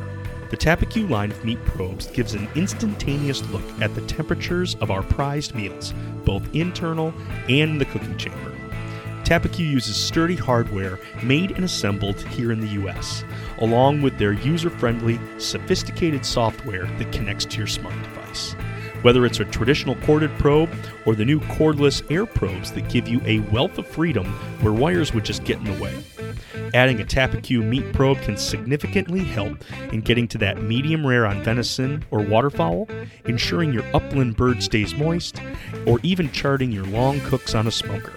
The Tappecue line of meat probes gives an instantaneous look at the temperatures of our prized meals, both internal and in the cooking chamber. Tappecue uses sturdy hardware made and assembled here in the US, along with their user friendly, sophisticated software that connects to your smart device. Whether it's a traditional corded probe or the new cordless air probes that give you a wealth of freedom where wires would just get in the way. Adding a Tappecue meat probe can significantly help in getting to that medium rare on venison or waterfowl, ensuring your upland bird stays moist, or even charting your long cooks on a smoker.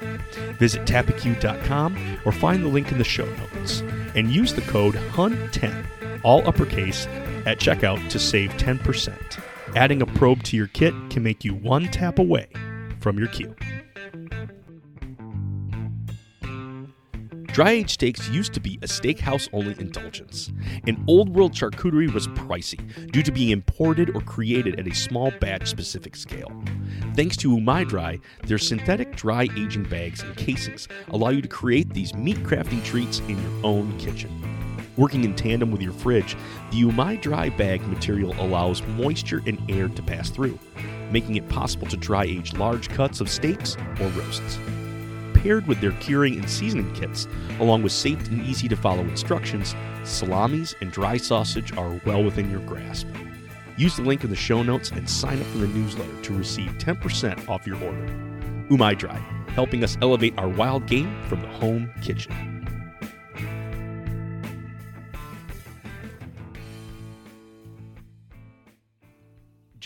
Visit tappecue.com or find the link in the show notes and use the code HUNT10, all uppercase, at checkout to save 10%. Adding a probe to your kit can make you one tap away from your queue. Dry aged steaks used to be a steakhouse only indulgence. And old world charcuterie was pricey due to being imported or created at a small batch specific scale. Thanks to Umai Dry, their synthetic dry aging bags and casings allow you to create these meat crafting treats in your own kitchen. Working in tandem with your fridge, the Umai Dry bag material allows moisture and air to pass through, making it possible to dry age large cuts of steaks or roasts paired with their curing and seasoning kits, along with safe and easy to follow instructions, salamis and dry sausage are well within your grasp. Use the link in the show notes and sign up for the newsletter to receive 10% off your order. Umai Dry, helping us elevate our wild game from the home kitchen.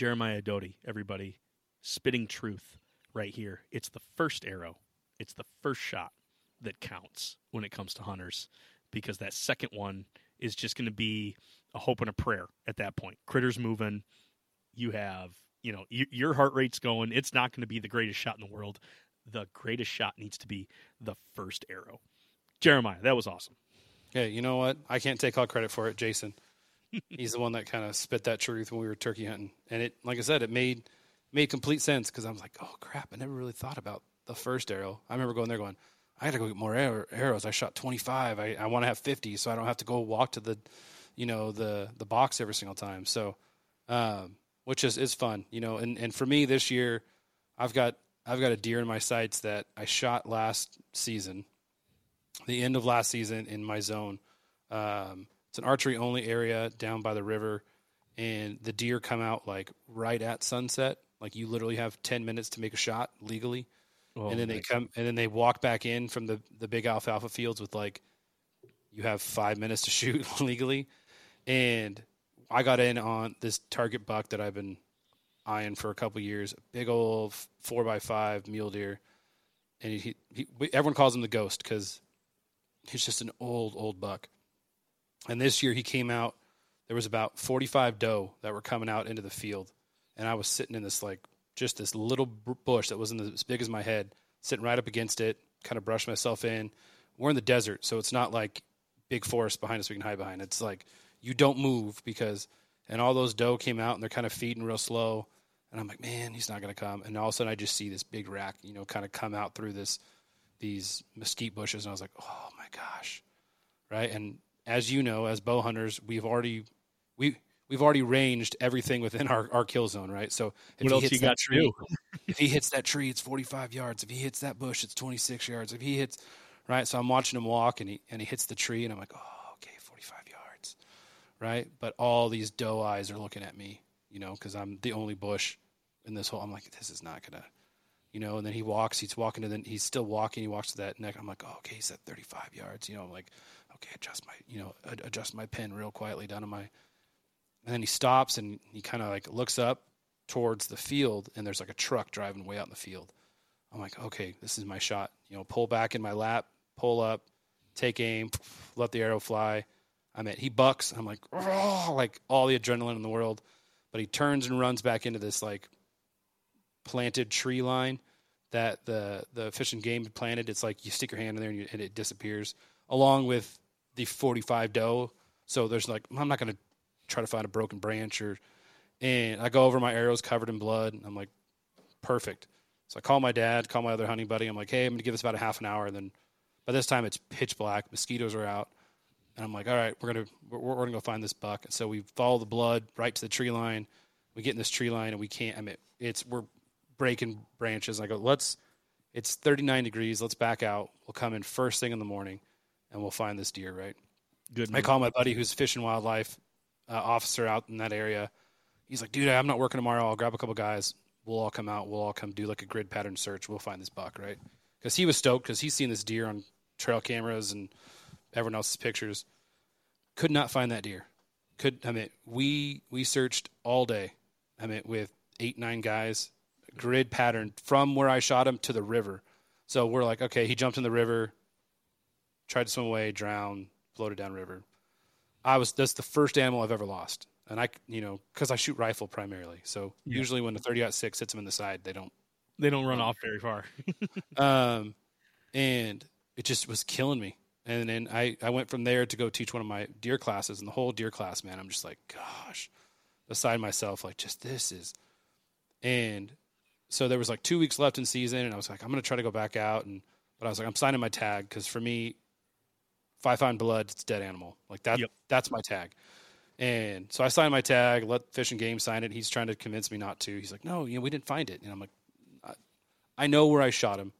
Jeremiah Doughty, everybody, spitting truth right here. It's the first arrow it's the first shot that counts when it comes to hunters because that second one is just going to be a hope and a prayer at that point. Critters moving, you have, you know, y- your heart rate's going. It's not going to be the greatest shot in the world. The greatest shot needs to be the first arrow. Jeremiah, that was awesome. Yeah, you know what? I can't take all credit for it. Jason, he's the one that kind of spit that truth when we were turkey hunting, and it, like I said, it made made complete sense because I was like, oh crap, I never really thought about the first arrow. I remember going there going, I got to go get more arrows. I shot 25. I, I want to have 50 so I don't have to go walk to the, you know, the, the box every single time. So, um, which is, is fun, you know, and, and for me this year, I've got, I've got a deer in my sights that I shot last season, the end of last season in my zone. Um, it's an archery only area down by the river and the deer come out like right at sunset. Like you literally have 10 minutes to make a shot legally. Oh, and then they come and then they walk back in from the the big alfalfa fields with like you have five minutes to shoot legally. And I got in on this target buck that I've been eyeing for a couple years, big old four by five mule deer, and he, he everyone calls him the ghost because he's just an old old buck. And this year he came out. There was about forty five doe that were coming out into the field, and I was sitting in this like just this little bush that wasn't as big as my head, sitting right up against it, kind of brushed myself in. We're in the desert, so it's not like big forest behind us we can hide behind. It's like you don't move because, and all those doe came out and they're kind of feeding real slow. And I'm like, man, he's not going to come. And all of a sudden, I just see this big rack, you know, kind of come out through this, these mesquite bushes. And I was like, oh my gosh, right? And as you know, as bow hunters, we've already we we've already ranged everything within our, our kill zone, right? So if what he hits that tree, if he hits that tree, it's 45 yards. If he hits that bush, it's 26 yards. If he hits, right? So I'm watching him walk and he, and he hits the tree and I'm like, oh, okay, 45 yards, right? But all these doe eyes are looking at me, you know, because I'm the only bush in this whole, I'm like, this is not going to, you know, and then he walks, he's walking to the, he's still walking, he walks to that neck. I'm like, oh, okay, he's at 35 yards, you know, I'm like, okay, adjust my, you know, adjust my pin real quietly down to my, and then he stops and he kind of like looks up towards the field and there's like a truck driving way out in the field. I'm like, okay, this is my shot. You know, pull back in my lap, pull up, take aim, let the arrow fly. I mean, he bucks. I'm like, oh, like all the adrenaline in the world. But he turns and runs back into this like planted tree line that the the fish and game planted. It's like you stick your hand in there and, you, and it disappears, along with the 45 doe. So there's like, I'm not going to try to find a broken branch or and I go over my arrows covered in blood. I'm like, perfect. So I call my dad, call my other hunting buddy. I'm like, hey, I'm gonna give this about a half an hour. And then by this time it's pitch black, mosquitoes are out, and I'm like, all right, we're gonna we're, we're gonna go find this buck. And so we follow the blood right to the tree line. We get in this tree line and we can't. I mean, it's we're breaking branches. And I go, let's. It's 39 degrees. Let's back out. We'll come in first thing in the morning, and we'll find this deer. Right. Good. I call my buddy who's fishing wildlife uh, officer out in that area. He's like, dude, I'm not working tomorrow. I'll grab a couple guys. We'll all come out. We'll all come do like a grid pattern search. We'll find this buck, right? Because he was stoked because he's seen this deer on trail cameras and everyone else's pictures. Could not find that deer. Could I mean we we searched all day. I mean with eight nine guys, grid pattern from where I shot him to the river. So we're like, okay, he jumped in the river, tried to swim away, drowned, floated down river. I was that's the first animal I've ever lost, and I you know because I shoot rifle primarily. So Yeah. usually when the thirty six hits them in the side, they don't They don't run off very far. um, and it just was killing me. And then I, I went from there to go teach one of my deer classes, and the whole deer class, man, I'm just like, gosh, beside myself, like just this is. And so there was like two weeks left in season, and I was like, I'm gonna try to go back out, and but I was like, I'm signing my tag because for me, if I find blood, it's dead animal. Like that, Yep. that's my tag. And so I signed my tag, let Fish and Game sign it. He's trying to convince me not to. He's like, no, you know, we didn't find it. And I'm like, I, I know where I shot him,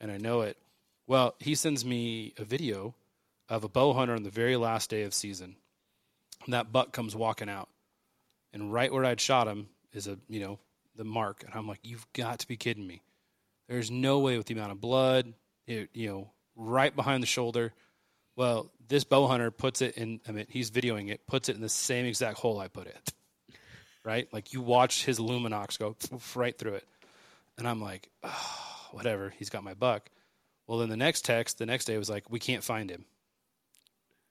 and I know it. Well, he sends me a video of a bow hunter on the very last day of season. And that buck comes walking out. And right where I'd shot him is a, you know, the mark. And I'm like, you've got to be kidding me. There's no way with the amount of blood, it, you know, right behind the shoulder. Well, this bow hunter puts it in, I mean, he's videoing it, puts it in the same exact hole I put it. Right? Like you watch his Lumenok go right through it. And I'm like, oh, whatever. He's got my buck. Well, then the next text, the next day was like, we can't find him.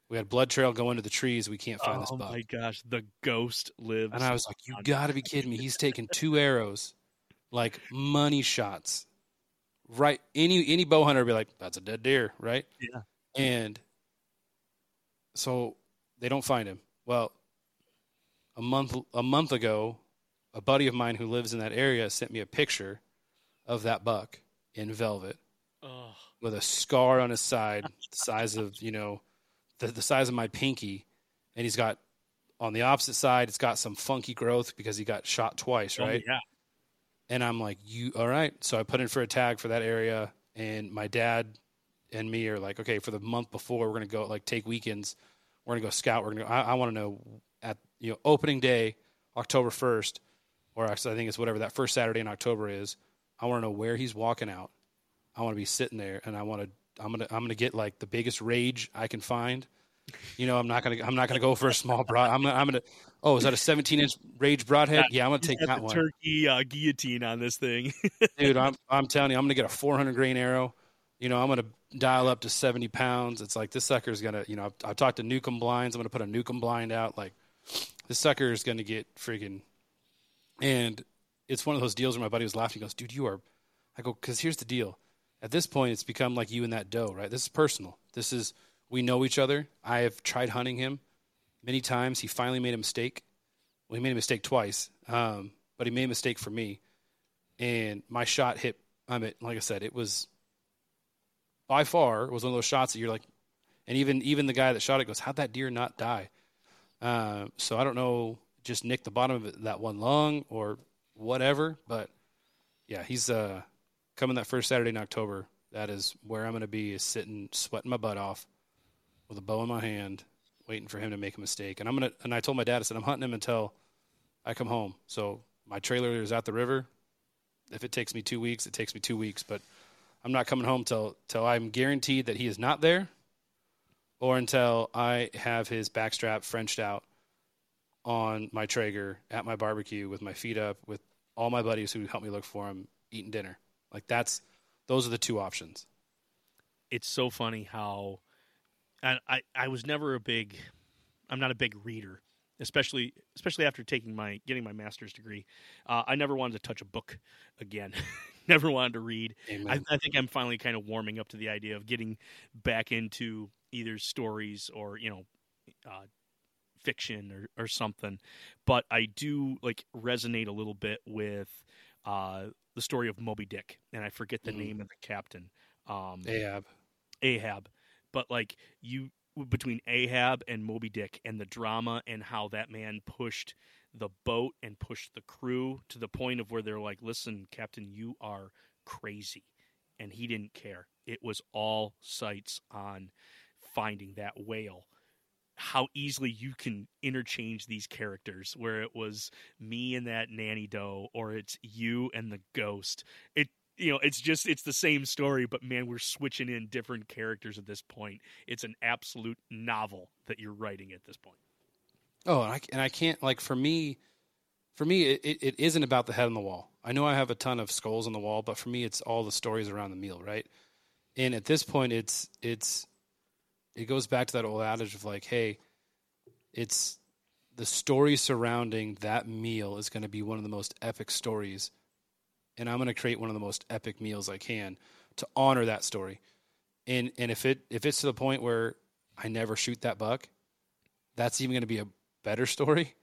We had blood trail go into the trees. We can't find this oh buck. oh my gosh, the ghost lives. And I was like, you got to be kidding me. He's taken two arrows, like money shots. Right. Any any bow hunter would be like, that's a dead deer, right? Yeah. And so they don't find him. Well, a month a month ago, a buddy of mine who lives in that area sent me a picture of that buck in velvet Oh, with a scar on his side, the size of you know, the, the size of my pinky, and he's got on the opposite side, it's got some funky growth because he got shot twice, oh, right? yeah. And I'm like, you all right? So I put in for a tag for that area, and my dad and me are like, okay, for the month before, we're gonna go like take weekends, we're gonna go scout. We're gonna. Go, I, I want to know at you know opening day, October first, or actually I think it's whatever that first Saturday in October is. I want to know where he's walking out. I want to be sitting there, and I want to. I'm gonna. I'm gonna get like the biggest rage I can find. You know, I'm not gonna. I'm not gonna go for a small broad. I'm. Gonna, I'm gonna. Oh, is that a 17 inch rage broadhead? Yeah, I'm gonna take that one turkey uh, guillotine on this thing. dude. I'm I'm telling you, I'm gonna get a 400 grain arrow. You know, I'm gonna dial up to 70 pounds. It's like this sucker's gonna. You know, I've, I've talked to Newcomb blinds. I'm gonna put a Newcomb blind out. Like this sucker is gonna get freaking. And it's one of those deals where my buddy was laughing. He goes, "Dude, you are." I go, "Cause here's the deal. At this point, it's become like you and that doe, right? This is personal. This is we know each other. I have tried hunting him many times. He finally made a mistake. Well, he made a mistake twice, um, but he made a mistake for me and my shot hit. I mean, like I said, it was by far was one of those shots that you're like, and even even the guy that shot it goes, "How'd that deer not die?" Um, so I don't know, just nicked the bottom of it, that one lung or whatever, but yeah, he's uh, coming that first Saturday in October. That is where I'm going to be, is sitting, sweating my butt off, with a bow in my hand, waiting for him to make a mistake. And I'm gonna, and I told my dad, I said, I'm hunting him until I come home. So my trailer is at the river if it takes me two weeks, it takes me two weeks. But I'm not coming home till till I'm guaranteed that he is not there, or until I have his backstrap Frenched out on my Traeger at my barbecue with my feet up, with all my buddies who help me look for him eating dinner. Like that's those are the two options. it's so funny how I, I I was never a big I'm not a big reader, especially especially after taking my getting my master's degree. Uh, I never wanted to touch a book again. never wanted to read. I, I think I'm finally kind of warming up to the idea of getting back into either stories or you know uh, fiction or, or something. But I do like resonate a little bit with uh, the story of Moby Dick, and I forget the Mhm. name of the captain. Um, Ahab. Ahab, but like you between Ahab and Moby Dick and the drama and how that man pushed the boat and pushed the crew to the point of where they're like, "Listen, Captain, you are crazy," and he didn't care. It was all sights on finding that whale. How easily you can interchange these characters, where it was me and that nanny doe, or it's you and the ghost. It you know, it's just it's the same story, but man, we're switching in different characters at this point. It's an absolute novel that you're writing at this point. Oh, and I, and I can't like for me, for me, it, it, isn't about the head on the wall. I know I have a ton of skulls on the wall, but for me, it's all the stories around the meal, right? And at this point, it's it's it goes back to that old adage of like, hey, it's the story surrounding that meal is going to be one of the most epic stories, and I'm going to create one of the most epic meals I can to honor that story. And and if it if it's to the point where I never shoot that buck, that's even going to be a better story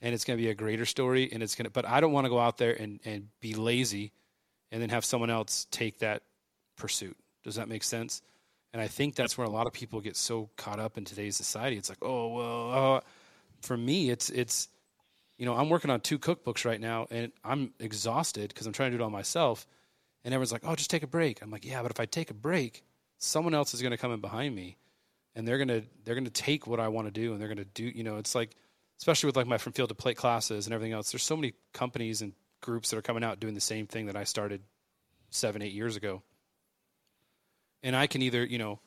and it's going to be a greater story and it's going to but i don't want to go out there and, and be lazy and then have someone else take that pursuit. Does that make sense? And i think that's where a lot of people get so caught up in today's society. It's like oh well uh, for me it's it's you know i'm working on two cookbooks right now and i'm exhausted because i'm trying to do it all myself and everyone's like oh just take a break. I'm like yeah but if i take a break someone else is going to come in behind me and they're going to they're going to take what i want to do and they're going to do you know it's like especially with like my from field to plate classes and everything else. There's so many companies and groups that are coming out doing the same thing that I started seven, eight years ago. And I can either, you know,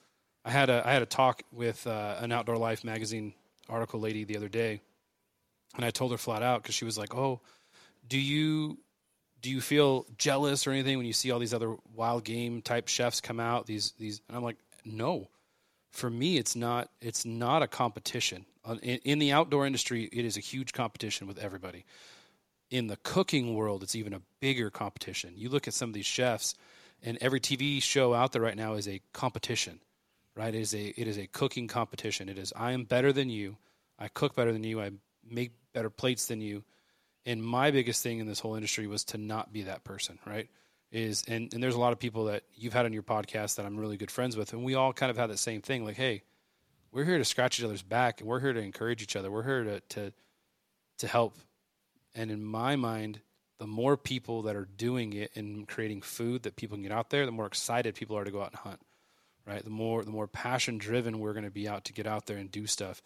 I had a I had a talk with uh, an Outdoor Life magazine article lady the other day, and I told her flat out because she was like, "Oh, do you do you feel jealous or anything when you see all these other wild game type chefs come out? These these?" And I'm like, "No." For me, it's not it's not a competition in, in the outdoor industry, it is a huge competition with everybody. In the cooking world, it's even a bigger competition. You look at some of these chefs, and every TV show out there right now is a competition, right? It is a it is a cooking competition. It is I am better than you, I cook better than you, I make better plates than you. And my biggest thing in this whole industry was to not be that person, right? Is and, and there's a lot of people that you've had on your podcast that I'm really good friends with, and we all kind of have that same thing, like, hey, we're here to scratch each other's back and we're here to encourage each other. We're here to to to help. And in my mind, the more people that are doing it and creating food that people can get out there, the more excited people are to go out and hunt. Right? The more the more passion driven we're going to be out to get out there and do stuff.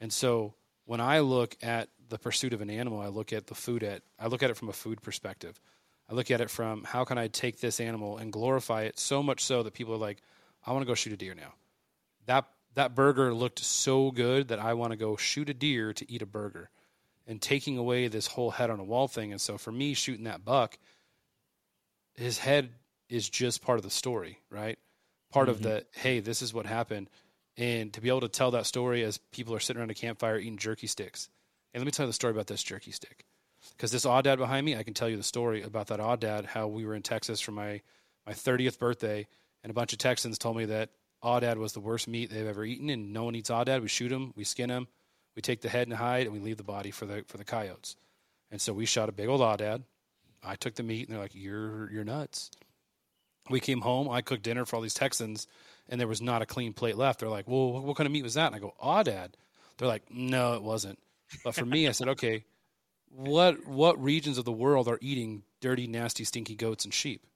And so when I look at the pursuit of an animal, I look at the food at I look at it from a food perspective. I look at it from how can I take this animal and glorify it so much so that people are like, I want to go shoot a deer now. That that burger looked so good that I want to go shoot a deer to eat a burger and taking away this whole head on a wall thing. And so for me, shooting that buck, his head is just part of the story, right? Part mm-hmm. of the, hey, this is what happened. And to be able to tell that story as people are sitting around a campfire eating jerky sticks. And let me tell you the story about this jerky stick. Because this aoudad behind me, I can tell you the story about that aoudad, how we were in Texas for my, my 30th birthday, and a bunch of Texans told me that aoudad was the worst meat they've ever eaten, and no one eats aoudad. We shoot them, we skin them, we take the head and hide, and we leave the body for the for the coyotes. And so we shot a big old aoudad. I took the meat, and they're like, "You're you're nuts." We came home. I cooked dinner for all these Texans, and there was not a clean plate left. They're like, "Well, what kind of meat was that?" And I go, "Aoudad." They're like, "No, it wasn't." But for me, I said, "Okay, what what regions of the world are eating dirty, nasty, stinky goats and sheep?"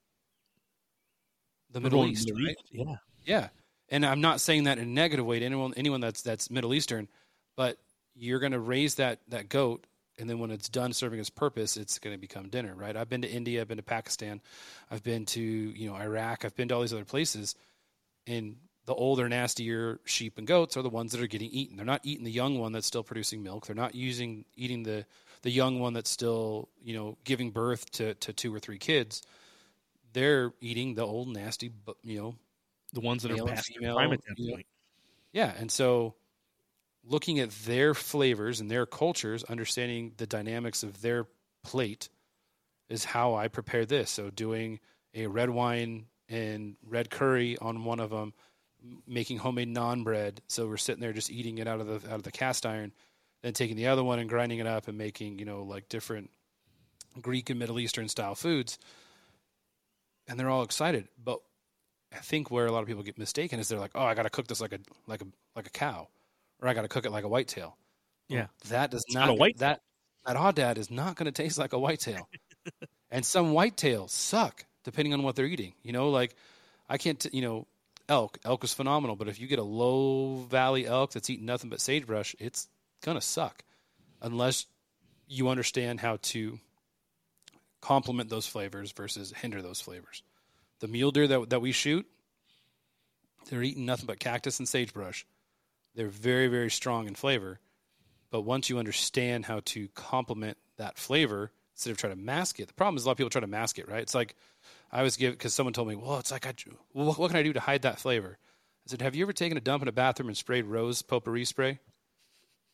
The Middle East, right? Yeah, yeah and I'm not saying that in a negative way to anyone anyone that's that's Middle Eastern, but you're going to raise that that goat, and then when it's done serving its purpose, it's going to become dinner, right? I've been to India, I've been to Pakistan, I've been to you know Iraq, I've been to all these other places, and the older, nastier sheep and goats are the ones that are getting eaten. They're not eating the young one that's still producing milk. They're not using eating the the young one that's still you know giving birth to to two or three kids. They're eating the old, nasty, you know, the ones that are past female, prime at that you point. Yeah, and so looking at their flavors and their cultures, understanding the dynamics of their plate is how I prepare this. So doing a red wine and red curry on one of them, making homemade naan bread. So we're sitting there just eating it out of the out of the cast iron, then taking the other one and grinding it up and making you know like different Greek and Middle Eastern style foods. And they're all excited, but I think where a lot of people get mistaken is they're like, oh, I got to cook this like a like a like a cow, or I got to cook it like a whitetail. Yeah, that does it's not, not a white that that aoudad is not going to taste like a whitetail, and some whitetails suck depending on what they're eating. You know, like I can't, t- you know, elk elk is phenomenal, but if you get a low valley elk that's eating nothing but sagebrush, it's gonna suck unless you understand how to complement those flavors versus hinder those flavors. The mule deer that that we shoot, they're eating nothing but cactus and sagebrush. They're very very strong in flavor, but once you understand how to complement that flavor instead of trying to mask it, the problem is a lot of people try to mask it. Right? It's like I was give because someone told me, well, it's like I, what, what can I do to hide that flavor? I said, have you ever taken a dump in a bathroom and sprayed rose potpourri spray?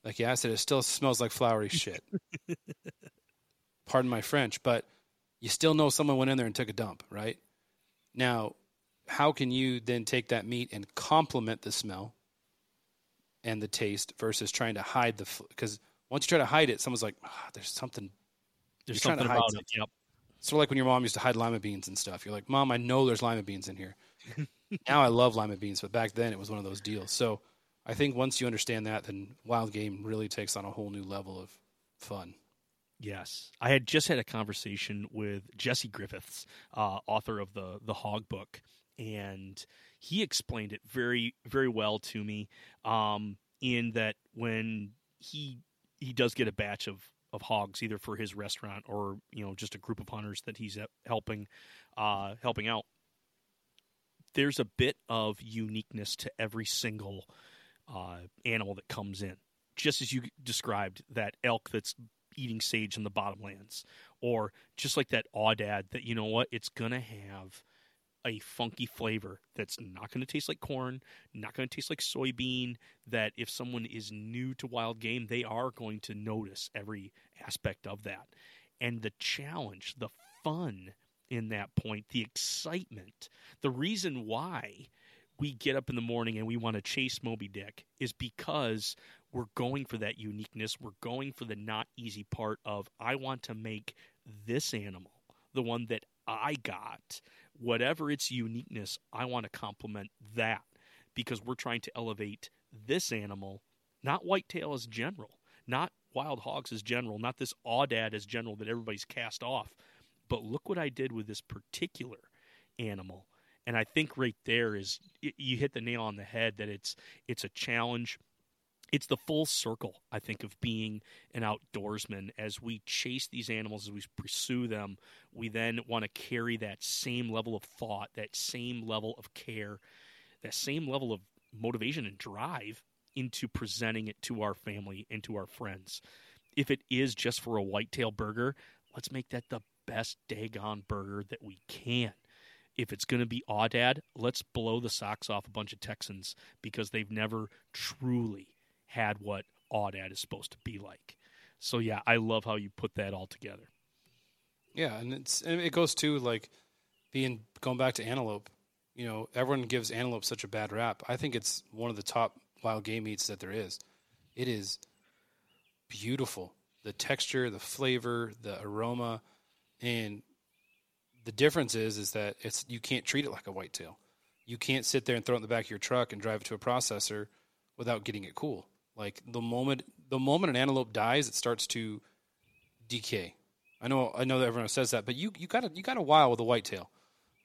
Like, yeah, I said, it still smells like flowery shit. Pardon my French, but you still know someone went in there and took a dump, right? Now, how can you then take that meat and complement the smell and the taste versus trying to hide the because once you try to hide it, someone's like, oh, "There's something." There's something about something. it. Yep. Sort of like when your mom used to hide lima beans and stuff. You're like, "Mom, I know there's lima beans in here." now I love lima beans, but back then it was one of those deals. So I think once you understand that, then wild game really takes on a whole new level of fun. Yes, I had just had a conversation with Jesse Griffiths, uh, author of the the Hog Book, and he explained it very very well to me. Um, in that when he he does get a batch of of hogs, either for his restaurant or you know just a group of hunters that he's helping uh, helping out. There's a bit of uniqueness to every single uh, animal that comes in, just as you described that elk that's eating sage in the bottomlands, or just like that aoudad that you know what it's gonna have a funky flavor that's not going to taste like corn, not going to taste like soybean. That if someone is new to wild game, they are going to notice every aspect of that. And the challenge, the fun in that point, the excitement, the reason why we get up in the morning and we want to chase Moby Dick is because we're going for that uniqueness. We're going for the not easy part of I want to make this animal the one that I got, whatever its uniqueness, I want to complement that because we're trying to elevate this animal, not whitetail as general, not wild hogs as general, not this aoudad as general that everybody's cast off, but look what I did with this particular animal and I think right there is you hit the nail on the head that it's it's a challenge. It's the full circle, I think, of being an outdoorsman. As we chase these animals, as we pursue them, we then want to carry that same level of thought, that same level of care, that same level of motivation and drive into presenting it to our family and to our friends. If it is just for a whitetail burger, let's make that the best daggone burger that we can if it's going to be Aoudad, let's blow the socks off a bunch of Texans because they've never truly had what Aoudad is supposed to be like. So yeah, I love how you put that all together. Yeah, and it's and it goes to like being going back to antelope. You know, everyone gives antelope such a bad rap. I think it's one of the top wild game meats that there is. It is beautiful. The texture, the flavor, the aroma, and the difference is is that it's you can't treat it like a whitetail. You can't sit there and throw it in the back of your truck and drive it to a processor without getting it cool. Like the moment the moment an antelope dies, it starts to decay. I know I know that everyone says that, but you you got you got a while with a whitetail,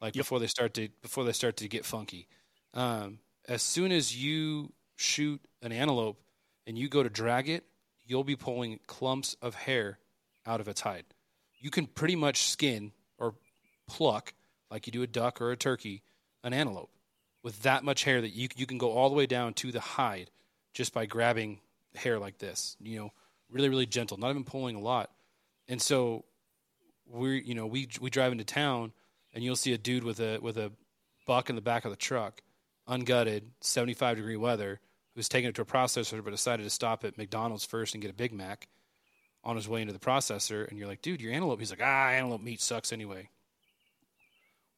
like yep. before they start to before they start to get funky. Um, as soon as you shoot an antelope and you go to drag it, you'll be pulling clumps of hair out of its hide. You can pretty much skin or pluck, like you do a duck or a turkey, an antelope with that much hair that you, you can go all the way down to the hide just by grabbing hair like this. You know, really, really gentle, not even pulling a lot. And so we you know, we, we drive into town and you'll see a dude with a, with a buck in the back of the truck, ungutted, 75 degree weather, who's taking it to a processor but decided to stop at McDonald's first and get a Big Mac on his way into the processor. And you're like, dude, your antelope. He's like, ah, antelope meat sucks anyway.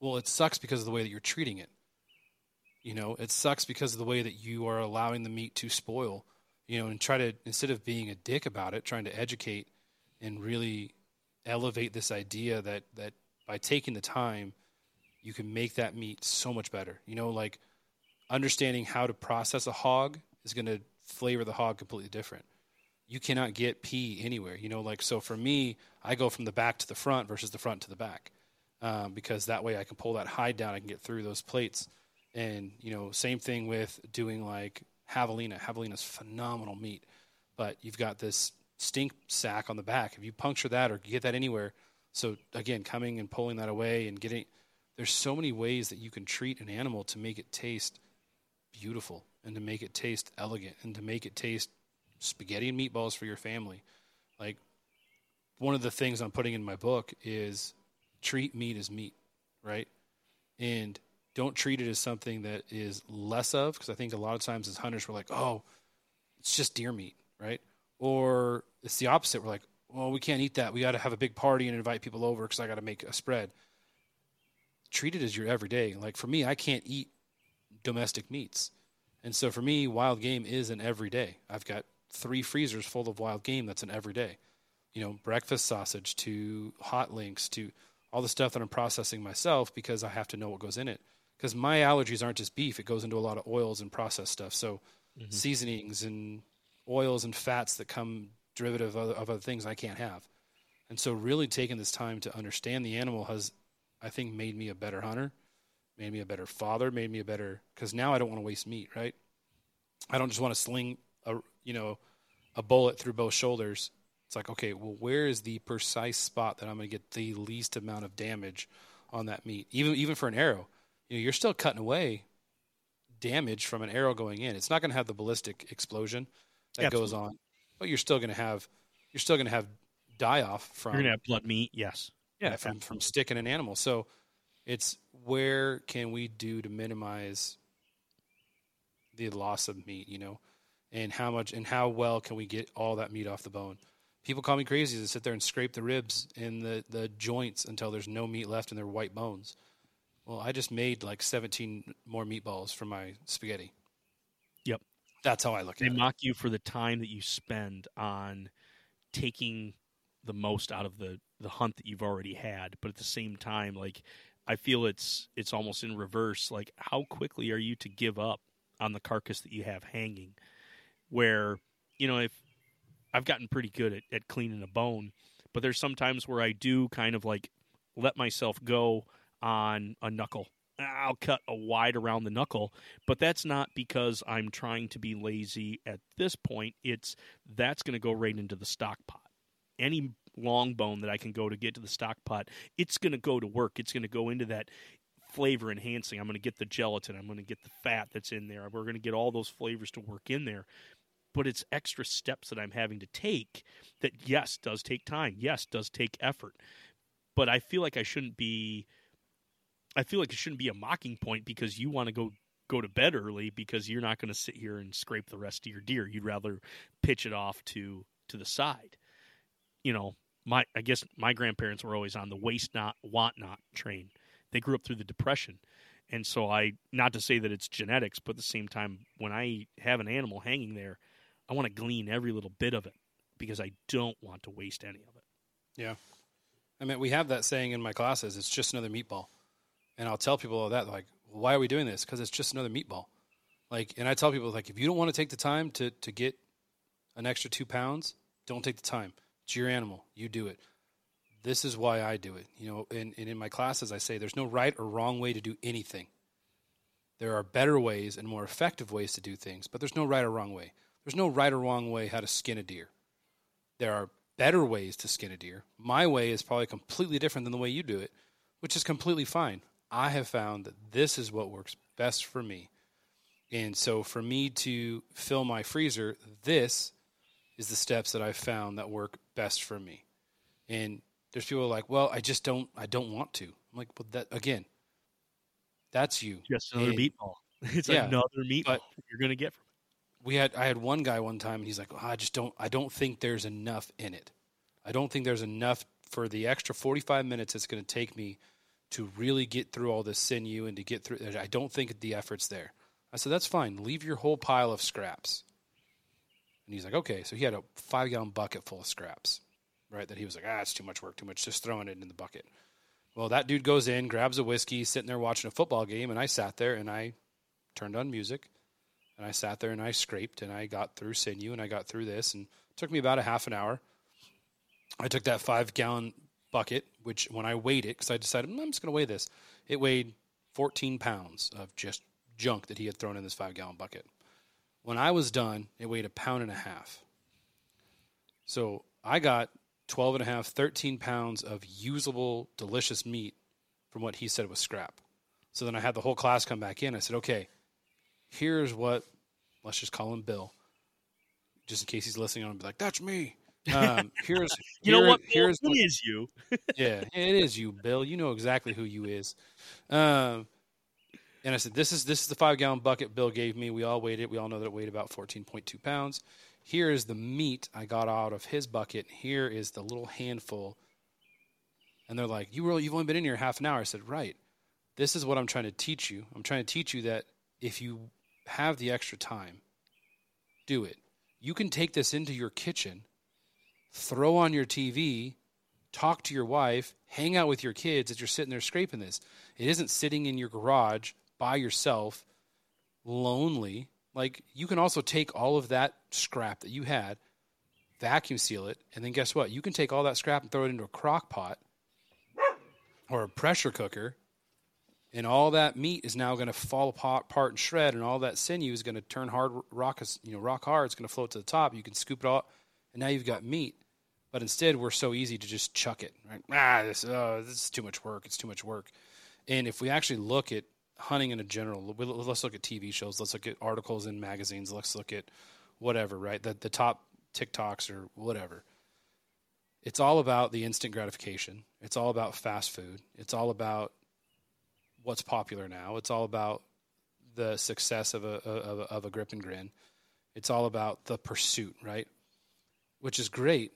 Well, it sucks because of the way that you're treating it. You know, it sucks because of the way that you are allowing the meat to spoil. You know, and try to instead of being a dick about it, trying to educate and really elevate this idea that that by taking the time, you can make that meat so much better. You know, like understanding how to process a hog is going to flavor the hog completely different. You cannot get pee anywhere. You know, like so for me, I go from the back to the front versus the front to the back um, because that way I can pull that hide down. I can get through those plates. And you know, same thing with doing like javelina. Javelina's phenomenal meat, but you've got this stink sack on the back. If you puncture that or get that anywhere, so again, coming and pulling that away and getting there's so many ways that you can treat an animal to make it taste beautiful and to make it taste elegant and to make it taste spaghetti and meatballs for your family. Like one of the things I'm putting in my book is treat meat as meat, right? And don't treat it as something that is less of because I think a lot of times as hunters we're like, "Oh, it's just deer meat," right? Or it's the opposite. We're like, "Well, we can't eat that. We got to have a big party and invite people over because I got to make a spread." Treat it as your everyday. Like for me, I can't eat domestic meats. And so for me, wild game is an everyday. I've got three freezers full of wild game that's an everyday. You know, breakfast sausage to hot links to all the stuff that I'm processing myself because I have to know what goes in it. Because my allergies aren't just beef; it goes into a lot of oils and processed stuff. So mm-hmm. seasonings and oils and fats that come derivative of, of other things I can't have. And so, really taking this time to understand the animal has, I think, made me a better hunter, made me a better father, made me a better. Because now I don't want to waste meat, right? I don't just want to sling a you know a bullet through both shoulders. It's like, okay, well, where is the precise spot that I'm going to get the least amount of damage on that meat? Even even for an arrow, you know, you're still cutting away damage from an arrow going in. It's not going to have the ballistic explosion that Absolutely. goes on, but you're still going to have you're still going to have die off from. You're going to have blood meat, yes. Yeah, from from sticking an animal. So it's where can we do to minimize the loss of meat? You know, and how much and how well can we get all that meat off the bone? People call me crazy to sit there and scrape the ribs and the, the joints until there's no meat left in their white bones. Well, I just made like 17 more meatballs for my spaghetti. Yep. That's how I look they at it. They mock you for the time that you spend on taking the most out of the, the hunt that you've already had. But at the same time, like I feel it's it's almost in reverse. Like how quickly are you to give up on the carcass that you have hanging? where you know if I've gotten pretty good at, at cleaning a bone, but there's sometimes where I do kind of like let myself go on a knuckle. I'll cut a wide around the knuckle, but that's not because I'm trying to be lazy at this point. It's that's going to go right into the stock pot. Any long bone that I can go to get to the stock pot, it's going to go to work. It's going to go into that flavor enhancing. I'm going to get the gelatin. I'm going to get the fat that's in there. We're going to get all those flavors to work in there but it's extra steps that I'm having to take that yes does take time yes does take effort but I feel like I shouldn't be I feel like it shouldn't be a mocking point because you want to go go to bed early because you're not going to sit here and scrape the rest of your deer you'd rather pitch it off to to the side you know my I guess my grandparents were always on the waste not want not train they grew up through the depression and so I, not to say that it's genetics, but at the same time, when I have an animal hanging there, I want to glean every little bit of it because I don't want to waste any of it. Yeah. I mean, we have that saying in my classes it's just another meatball. And I'll tell people that, like, why are we doing this? Because it's just another meatball. Like, and I tell people, like, if you don't want to take the time to, to get an extra two pounds, don't take the time. It's your animal. You do it. This is why I do it. You know, and, and in my classes, I say there's no right or wrong way to do anything. There are better ways and more effective ways to do things, but there's no right or wrong way. There's no right or wrong way how to skin a deer. There are better ways to skin a deer. My way is probably completely different than the way you do it, which is completely fine. I have found that this is what works best for me. And so for me to fill my freezer, this is the steps that I've found that work best for me. And there's people like, well, I just don't, I don't want to. I'm like, well, that again, that's you. Just another and, meatball. It's yeah, another meatball you're going to get from it. we had I had one guy one time and he's like, oh, I just don't I don't think there's enough in it. I don't think there's enough for the extra 45 minutes it's going to take me to really get through all this sinew and to get through I don't think the effort's there. I said that's fine. Leave your whole pile of scraps. And he's like, okay. So he had a five gallon bucket full of scraps, right? That he was like, ah, it's too much work, too much, just throwing it in the bucket. Well, that dude goes in, grabs a whiskey, sitting there watching a football game, and I sat there and I turned on music and I sat there and I scraped and I got through sinew and I got through this and took me about a half an hour. I took that five gallon bucket, which when I weighed it, because I decided mm, I'm just going to weigh this, it weighed 14 pounds of just junk that he had thrown in this five gallon bucket. When I was done, it weighed a pound and a half. So I got 12 and a half, 13 pounds of usable, delicious meat from what he said was scrap. So then I had the whole class come back in. I said, okay, here's what, let's just call him Bill, just in case he's listening on and be like, that's me. Um, here's, You know here- what? Bill? Here's It is you. yeah, it is you, Bill. You know exactly who you is. Um, and I said, "This is this is the five gallon bucket Bill gave me. We all weighed it. We all know that it weighed about fourteen point two pounds. Here is the meat I got out of his bucket. Here is the little handful." And they're like, "You really, you've only been in here half an hour." I said, "Right. This is what I'm trying to teach you. I'm trying to teach you that if you have the extra time, do it. You can take this into your kitchen, throw on your TV." talk to your wife, hang out with your kids as you're sitting there scraping this. It isn't sitting in your garage by yourself, lonely. Like you can also take all of that scrap that you had, vacuum seal it, and then guess what? You can take all that scrap and throw it into a crock pot or a pressure cooker, and all that meat is now going to fall apart, and shred, and all that sinew is going to turn hard rock, you know, rock hard. It's going to float to the top. You can scoop it all, and now you've got meat. But instead, we're so easy to just chuck it. Right? Ah, this, oh, this is too much work. It's too much work. And if we actually look at hunting in a general, let's look at TV shows. Let's look at articles in magazines. Let's look at whatever, right? The, the top TikToks or whatever. It's all about the instant gratification. It's all about fast food. It's all about what's popular now. It's all about the success of a, of a, of a grip and grin. It's all about the pursuit, right? Which is great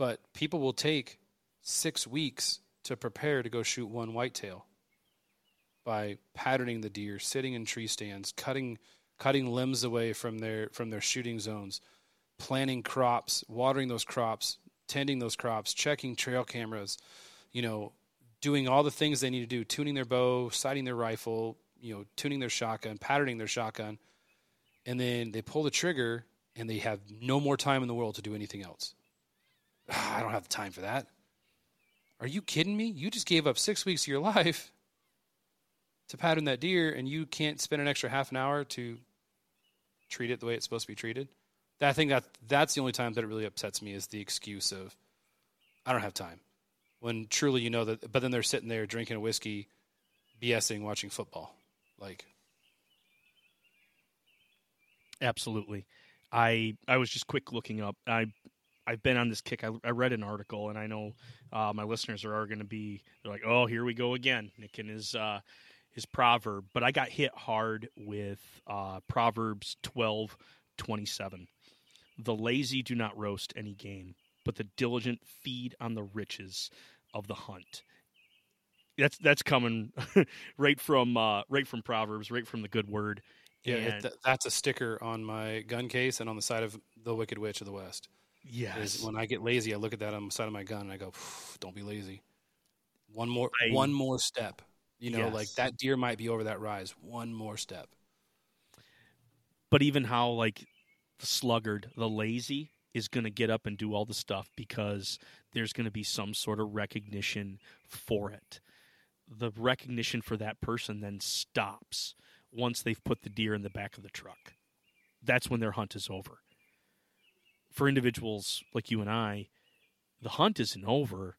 but people will take six weeks to prepare to go shoot one whitetail by patterning the deer, sitting in tree stands, cutting cutting limbs away from their from their shooting zones, planting crops, watering those crops, tending those crops, checking trail cameras, you know, doing all the things they need to do, tuning their bow, sighting their rifle, you know, tuning their shotgun, patterning their shotgun, and then they pull the trigger and they have no more time in the world to do anything else. I don't have the time for that. Are you kidding me? You just gave up six weeks of your life to pattern that deer, and you can't spend an extra half an hour to treat it the way it's supposed to be treated. I think that that's the only time that it really upsets me is the excuse of I don't have time. When truly you know that, but then they're sitting there drinking a whiskey, BSing, watching football. Like, Absolutely. I I was just quick looking up. I I've been on this kick. I, I read an article, and I know uh, my listeners are, are going to be they're like, "Oh, here we go again." Nick and his uh, his proverb, but I got hit hard with uh, Proverbs twelve twenty seven. The lazy do not roast any game, but the diligent feed on the riches of the hunt. That's that's coming right from uh, right from Proverbs, right from the good word. yeah, And- th- that's a sticker on my gun case and on the side of the Wicked Witch of the West. Yes, is when I get lazy, I look at that on the side of my gun and I go, "Don't be lazy. One more, I- one more step. You know, like that deer might be over that rise. One more step. but even how like the sluggard, the lazy is going to get up and do all the stuff because there's going to be some sort of recognition for it. The recognition for that person then stops once they've put the deer in the back of the truck. That's when their hunt is over. For individuals like you and I, the hunt isn't over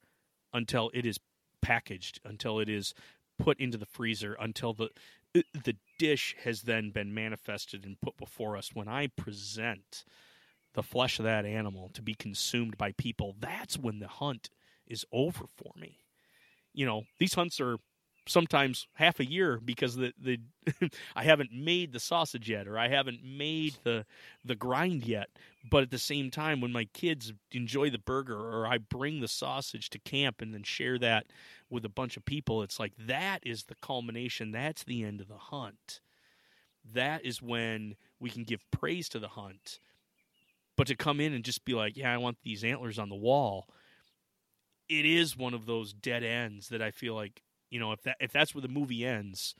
until it is packaged, until it is put into the freezer, until the the dish has then been manifested and put before us. When I present the flesh of that animal to be consumed by people, that's when the hunt is over for me. You know, these hunts are sometimes half a year because the the I haven't made the sausage yet or I haven't made the the grind yet. But at the same time when my kids enjoy the burger or I bring the sausage to camp and then share that with a bunch of people, it's like that is the culmination. That's the end of the hunt. That is when we can give praise to the hunt. But to come in and just be like, yeah, I want these antlers on the wall, it is one of those dead ends that I feel like, you know, if that if that's where the movie ends,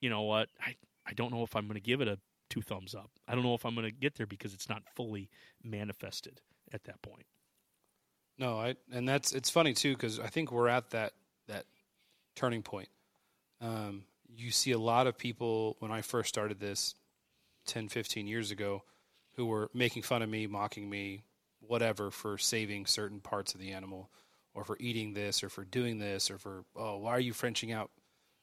you know what? I, I don't know if I'm going to give it a two thumbs up. I don't know if I'm going to get there because it's not fully manifested at that point. No, I and that's it's funny too because I think we're at that that turning point. Um, you see a lot of people when I first started this 10, 15 years ago who were making fun of me, mocking me, whatever for saving certain parts of the animal or for eating this or for doing this or for oh why are you frenching out?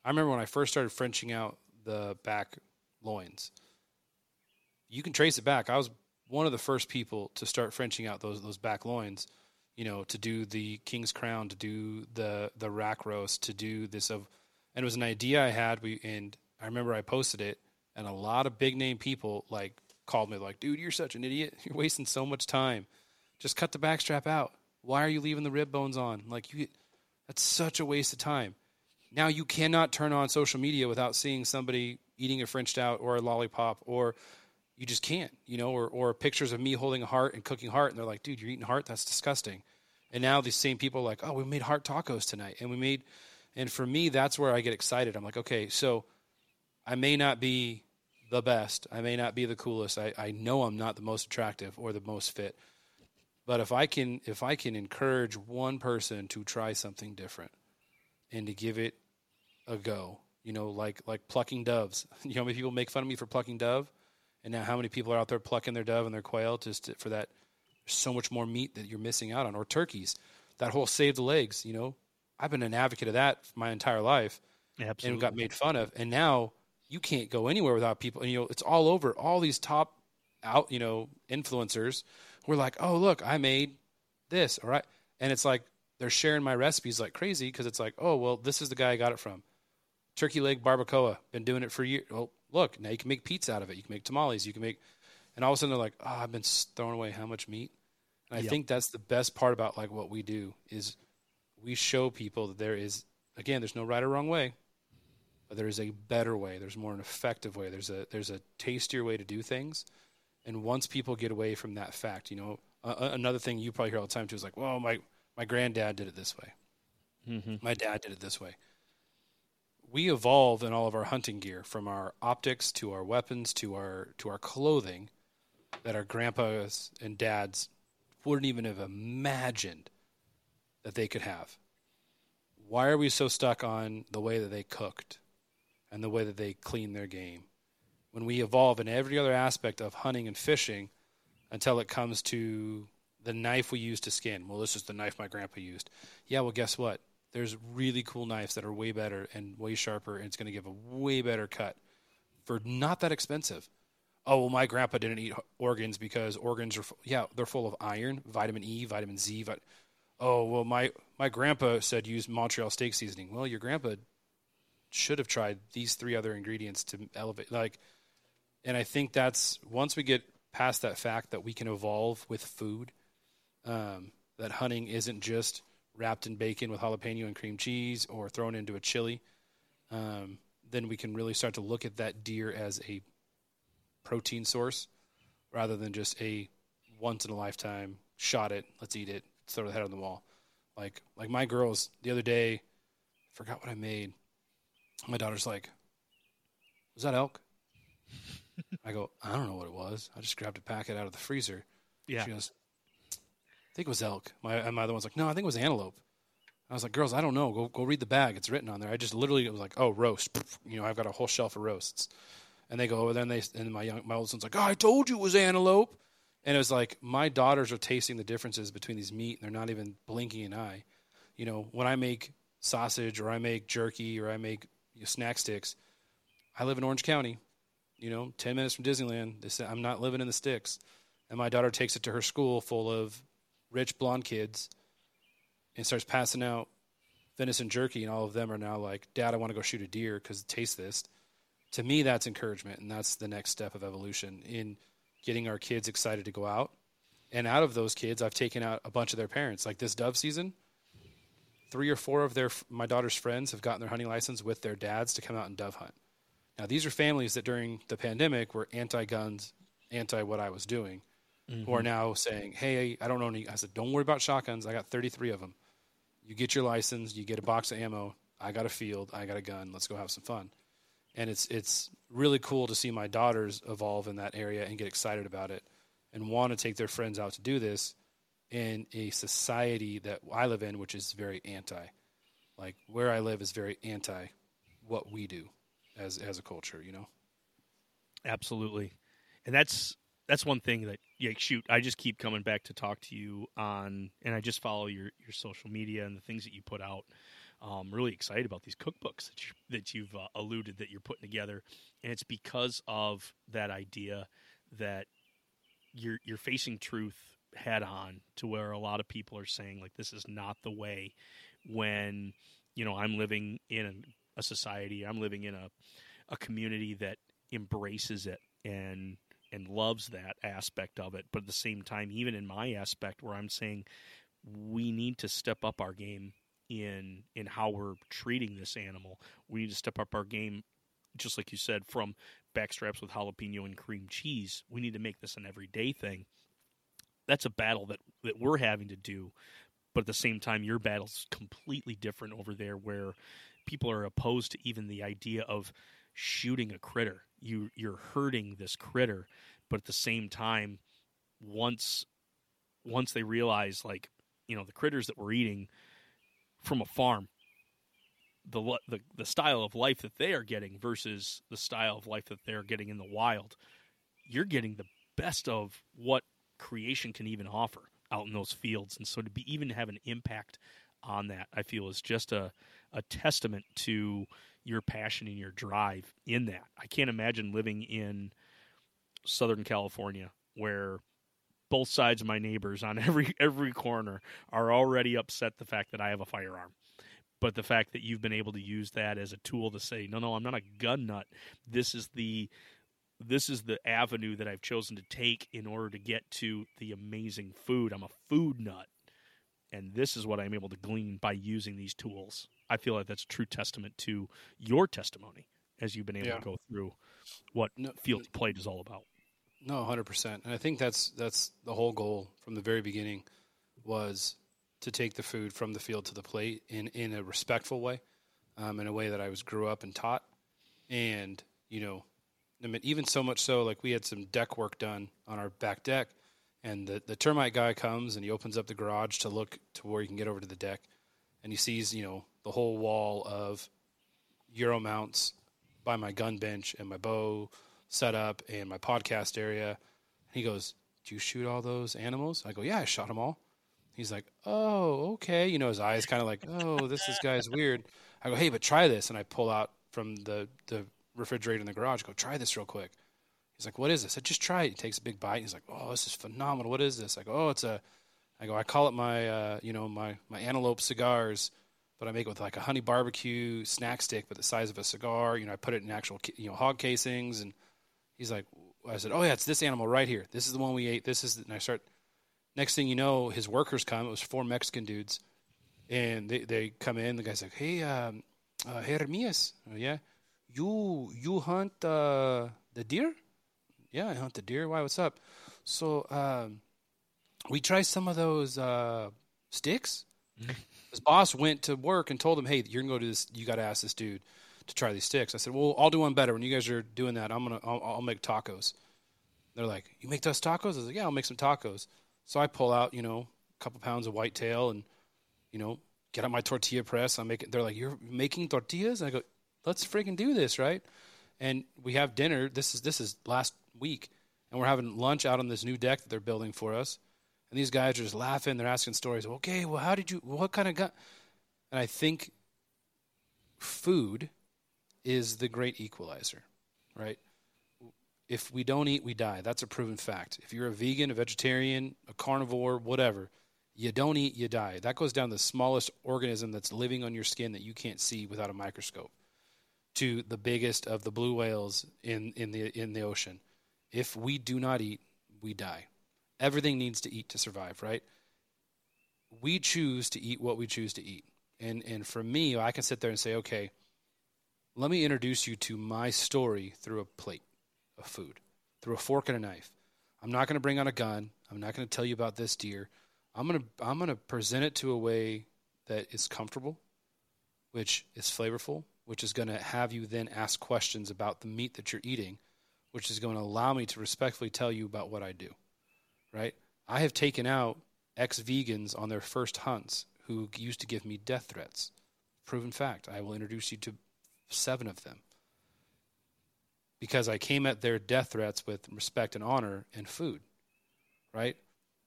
I remember when i first started frenching out the back loins. You can trace it back. I was one of the first people to start frenching out those those back loins you know to do the king's crown to do the the rack roast to do this of and it was an idea i had. We and i remember i posted it and a lot of big name people like called me like dude you're such an idiot. You're wasting so much time. Just cut the backstrap out why are you leaving the rib bones on? Like you that's such a waste of time. Now you cannot turn on social media without seeing somebody eating a French out or a lollipop or you just can't, you know, or, or pictures of me holding a heart and cooking heart and they're like, dude, you're eating heart? That's disgusting. And now these same people are like, oh, we made heart tacos tonight. And we made, and for me, that's where I get excited. I'm like, okay, so I may not be the best. I may not be the coolest. I, I know I'm not the most attractive or the most fit. But if I can if I can encourage one person to try something different and to give it a go, you know, like like plucking doves. You know, many people make fun of me for plucking dove, and now how many people are out there plucking their dove and their quail just to, for that? So much more meat that you're missing out on, or turkeys. That whole save the legs. You know, I've been an advocate of that my entire life, Absolutely. and got made fun of, and now you can't go anywhere without people. And you know, it's all over. All these top out, you know, influencers we're like, oh, look, I made this. All right. And it's like they're sharing my recipes like crazy because it's like, oh, well, this is the guy I got it from. Turkey leg barbacoa. Been doing it for years. Well, look, now you can make pizza out of it. You can make tamales. You can make, and all of a sudden they're like, oh, I've been throwing away how much meat. And I Yep. think that's the best part about like what we do is we show people that there is, again, there's no right or wrong way, but there is a better way. There's more an effective way. There's a there's a tastier way to do things. And once people get away from that fact, you know, uh, another thing you probably hear all the time too is like, well, my my granddad did it this way. Mm-hmm. My dad did it this way. We evolve in all of our hunting gear, from our optics to our weapons to our to our clothing, that our grandpas and dads wouldn't even have imagined that they could have. Why are we so stuck on the way that they cooked and the way that they cleaned their game? When we evolve in every other aspect of hunting and fishing until it comes to the knife we use to skin. Well, this is the knife my grandpa used. Yeah, well, guess what? There's really cool knives that are way better and way sharper, and it's going to give a way better cut for not that expensive. Oh, well, my grandpa didn't eat organs because organs are, yeah, they're full of iron, vitamin E, vitamin Z. Vit- oh, well, my, my grandpa said use Montreal steak seasoning. Well, your grandpa should have tried these three other ingredients to elevate. Like, and I think that's once we get past that fact that we can evolve with food, um, that hunting isn't just wrapped in bacon with jalapeno and cream cheese or thrown into a chili, um, then we can really start to look at that deer as a protein source rather than just a once in a lifetime shot it, let's eat it, throw the head on the wall. Like like my girls the other day, I forgot what I made. My daughter's like, "Was that elk?" I go, "I don't know what it was. I just grabbed a packet out of the freezer." Yeah. She goes, "I think it was elk." My and my other one's like, "No, I think it was antelope." I was like, "Girls, I don't know. Go go read the bag. It's written on there." I just literally it was like, "Oh, roast." You know, I've got a whole shelf of roasts. And they go over there, and they and my young my oldest one's like, "Oh, I told you it was antelope." And it was like my daughters are tasting the differences between these meat, and they're not even blinking an eye. You know, when I make sausage or I make jerky or I make you know, snack sticks, I live in Orange County. You know, ten minutes from Disneyland. They said, I'm not living in the sticks. And my daughter takes it to her school full of rich blonde kids and starts passing out venison jerky, and all of them are now like, "Dad, I want to go shoot a deer because taste this." To me, that's encouragement, and that's the next step of evolution in getting our kids excited to go out. And out of those kids, I've taken out a bunch of their parents. Like this dove season, three or four of their my daughter's friends have gotten their hunting license with their dads to come out and dove hunt. Now, these are families that during the pandemic were anti-guns, anti what I was doing, who are mm-hmm. now saying, "Hey, I don't know any." I said, "Don't worry about shotguns. I got 33 of them. You get your license, you get a box of ammo. I got a field, I got a gun. Let's go have some fun." And it's it's really cool to see my daughters evolve in that area and get excited about it, and want to take their friends out to do this in a society that I live in, which is very anti. Like where I live is very anti what we do as as a culture. You know. Absolutely, and that's that's one thing that yeah, shoot, I just keep coming back to talk to you on, and I just follow your your social media and the things that you put out. Um, really excited about these cookbooks that you that you've uh, alluded that you're putting together, and it's because of that idea that you're you're facing truth head on to where a lot of people are saying like this is not the way when you know I'm living in a society. I'm living in a a community that embraces it and and loves that aspect of it. But at the same time even in my aspect where I'm saying we need to step up our game in in how we're treating this animal. We need to step up our game just like you said from backstraps with jalapeno and cream cheese. We need to make this an everyday thing. That's a battle that that we're having to do. But at the same time your battle's completely different over there where people are opposed to even the idea of shooting a critter you you're hurting this critter but at the same time once once they realize like you know the critters that we're eating from a farm the the the style of life that they are getting versus the style of life that they're getting in the wild you're getting the best of what creation can even offer out in those fields. And so to be even have an impact on that, I feel is just a, a testament to your passion and your drive in that. I can't imagine living in Southern California where both sides of my neighbors on every every corner are already upset the fact that I have a firearm. But the fact that you've been able to use that as a tool to say, no, no, I'm not a gun nut. This is the this is the avenue that I've chosen to take in order to get to the amazing food. I'm a food nut. And this is what I'm able to glean by using these tools. I feel like that's a true testament to your testimony as you've been able Yeah. to go through what No- field to plate is all about. No, hundred percent. And I think that's that's the whole goal from the very beginning was to take the food from the field to the plate in in a respectful way, um, in a way that I was grew up and taught, and you know, I mean, even so much so like we had some deck work done on our back deck, and the the termite guy comes and he opens up the garage to look to where he can get over to the deck, and he sees you know the whole wall of Euro mounts by my gun bench and my bow setup and my podcast area. And he goes, "Do you shoot all those animals?" I go, "Yeah, I shot them all." He's like, "Oh, okay." You know, his eyes kind of like, "Oh, this this guy's weird." I go, "Hey, but try this," and I pull out from the the refrigerator in the garage. Go, "Try this real quick." He's like, "What is this?" I "Just try it." He takes a big bite. He's like, "Oh, this is phenomenal. What is this?" I go, "Oh, it's a." I go, "I call it my, uh, you know, my my antelope cigars." But I make it with like a honey barbecue snack stick, but the size of a cigar. You know, I put it in actual, you know, hog casings, and he's like, I said, oh yeah, it's this animal right here. This is the one we ate. This is, the, and I start. Next thing you know, his workers come. It was four Mexican dudes, and they they come in. The guy's like, hey, um, uh, Jeremias, oh, yeah, you you hunt uh, the deer? Yeah, I hunt the deer. Why? What's up? So um, we try some of those uh, sticks. His boss went to work and told him, "Hey, you're gonna go to this. You got to ask this dude to try these sticks." I said, "Well, I'll do one better. When you guys are doing that, I'm gonna I'll, I'll make tacos." They're like, "You make those tacos?" I was like, "Yeah, I'll make some tacos." So I pull out, you know, a couple pounds of whitetail and, you know, get out my tortilla press. I make it. They're like, "You're making tortillas?" And I go, "Let's freaking do this, right?" And we have dinner. This is this is last week, and we're having lunch out on this new deck that they're building for us. And these guys are just laughing. They're asking stories. Okay, well, how did you? What kind of gun? And I think food is the great equalizer, right? If we don't eat, we die. That's a proven fact. If you're a vegan, a vegetarian, a carnivore, whatever, you don't eat, you die. That goes down to the smallest organism that's living on your skin that you can't see without a microscope to the biggest of the blue whales in, in the in the ocean. If we do not eat, we die. Everything needs to eat to survive, right? We choose to eat what we choose to eat. And and for me, I can sit there and say, okay, let me introduce you to my story through a plate of food, through a fork and a knife. I'm not going to bring out a gun. I'm not going to tell you about this deer. I'm going to I'm going to present it to a way that is comfortable, which is flavorful, which is going to have you then ask questions about the meat that you're eating, which is going to allow me to respectfully tell you about what I do. Right? I have taken out ex-vegans on their first hunts who used to give me death threats. Proven fact. I will introduce you to seven of them. Because I came at their death threats with respect and honor and food. right?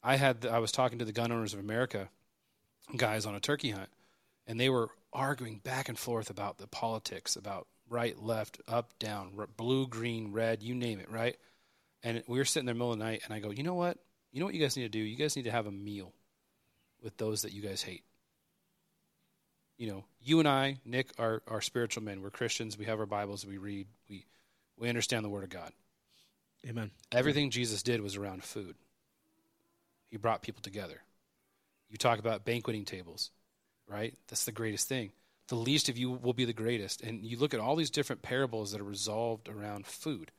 I had I was talking to the Gun Owners of America guys on a turkey hunt, and they were arguing back and forth about the politics, about right, left, up, down, blue, green, red, you name it, right? And we were sitting there in the middle of the night, and I go, you know what? You know what you guys need to do? You guys need to have a meal with those that you guys hate. You know, you and I, Nick, are, are spiritual men. We're Christians. We have our Bibles. We read. We, we understand the Word of God. Amen. Everything Jesus did was around food. He brought people together. You talk about banqueting tables, right? That's the greatest thing. The least of you will be the greatest. And you look at all these different parables that are resolved around food.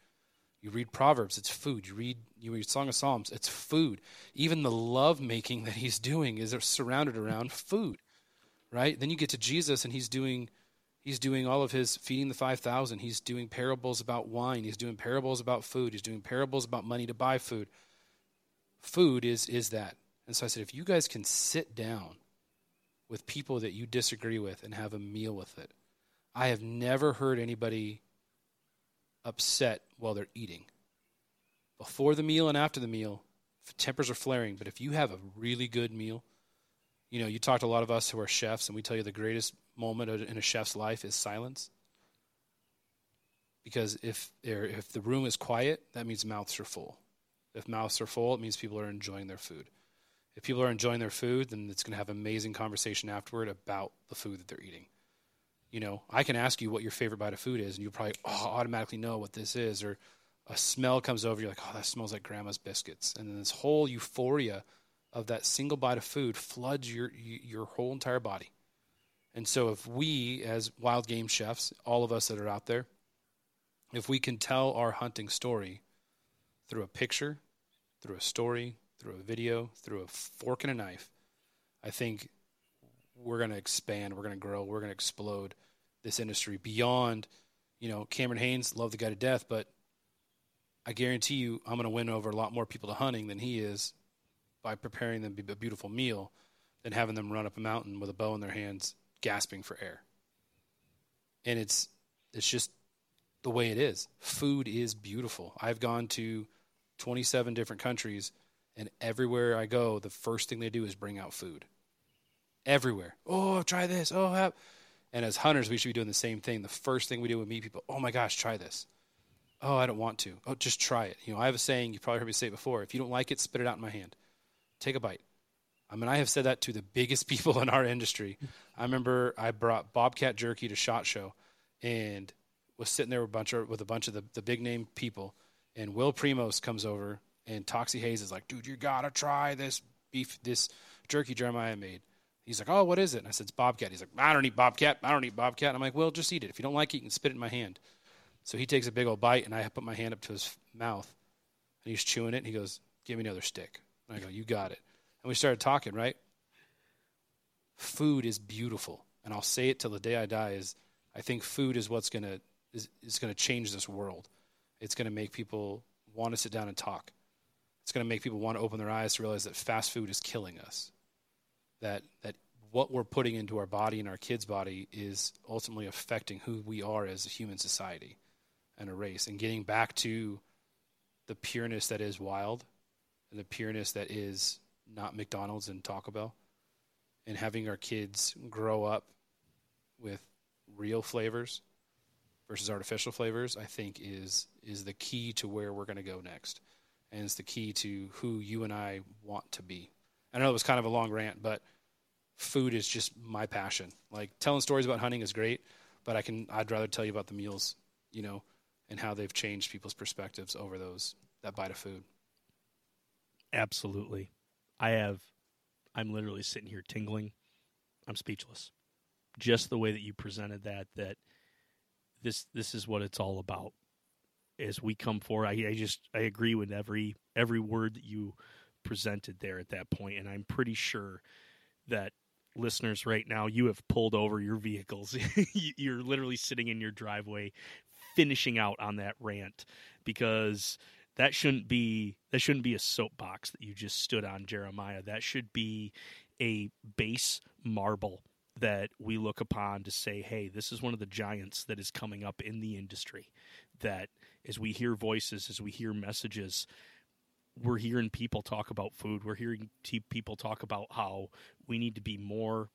You read Proverbs, it's food. You read you read Song of Psalms, it's food. Even the love making that he's doing is surrounded around food. Right? Then you get to Jesus and he's doing he's doing all of his feeding the 5000 he's doing parables about wine he's doing parables about food he's doing parables about money to buy food food is is that and so i said if you guys can sit down with people that you disagree with and have a meal with it i have never heard anybody upset while they're eating. Before the meal and after the meal, tempers are flaring. But if you have a really good meal, you know, you talk to a lot of us who are chefs, and we tell you the greatest moment in a chef's life is silence. Because if if the room is quiet, that means mouths are full. If mouths are full, it means people are enjoying their food. If people are enjoying their food, then it's going to have amazing conversation afterward about the food that they're eating you know, I can ask you what your favorite bite of food is, and you'll probably oh, automatically know what this is. Or a smell comes over, you're like, oh, that smells like grandma's biscuits. And then this whole euphoria of that single bite of food floods your your whole entire body. And so, if we, as wild game chefs, all of us that are out there, if we can tell our hunting story through a picture, through a story, through a video, through a fork and a knife, I think we're going to expand, we're going to grow, we're going to explode this industry beyond, you know, Cameron Hanes, love the guy to death, but I guarantee you I'm going to win over a lot more people to hunting than he is by preparing them a beautiful meal than having them run up a mountain with a bow in their hands gasping for air. And it's it's just the way it is. Food is beautiful. I've gone to 27 different countries and everywhere I go the first thing they do is bring out food everywhere. Oh, try this. Oh, have. And as hunters, we should be doing the same thing. The first thing we do when we meet people, oh my gosh, try this. Oh, I don't want to. Oh, just try it. You know, I have a saying, you probably heard me say it before. If you don't like it, spit it out in my hand. Take a bite. I mean, I have said that to the biggest people in our industry. I remember I brought Bobcat Jerky to SHOT Show and was sitting there with a bunch of, with a bunch of the, the big name people. And Will Primos comes over and Toxey Haas is like, dude, you got to try this beef, this jerky Jeremiah made. He's like, oh, what is it? And I said, it's Bobcat. He's like, I don't eat Bobcat. I don't eat Bobcat. And I'm like, well, just eat it. If you don't like it, you can spit it in my hand. So he takes a big old bite, and I put my hand up to his mouth, and he's chewing it, and he goes, give me another stick. And I go, you got it. And we started talking, right? Food is beautiful, and I'll say it till the day I die. Is I think food is what's gonna is, is gonna change this world. It's gonna make people want to sit down and talk. It's gonna make people want to open their eyes to realize that fast food is killing us that that what we're putting into our body and our kids' body is ultimately affecting who we are as a human society and a race, and getting back to the pureness that is wild and the pureness that is not McDonald's and Taco Bell, and having our kids grow up with real flavors versus artificial flavors, I think is is the key to where we're going to go next, and it's the key to who you and I want to be. I know it was kind of a long rant, but food is just my passion. Like telling stories about hunting is great, but I can I'd rather tell you about the meals, you know, and how they've changed people's perspectives over those that bite of food. Absolutely. I have I'm literally sitting here tingling. I'm speechless. Just the way that you presented that that this this is what it's all about. As we come forward, I, I just I agree with every every word that you presented there at that point, and I'm pretty sure that listeners right now, you have pulled over your vehicles. You're literally sitting in your driveway finishing out on that rant because that shouldn't be that shouldn't be a soapbox that you just stood on Jeremiah. That should be a base marble that we look upon to say, hey, this is one of the giants that is coming up in the industry. That as we hear voices, as we hear messages, we're hearing people talk about food. We're hearing people talk about how we need to be more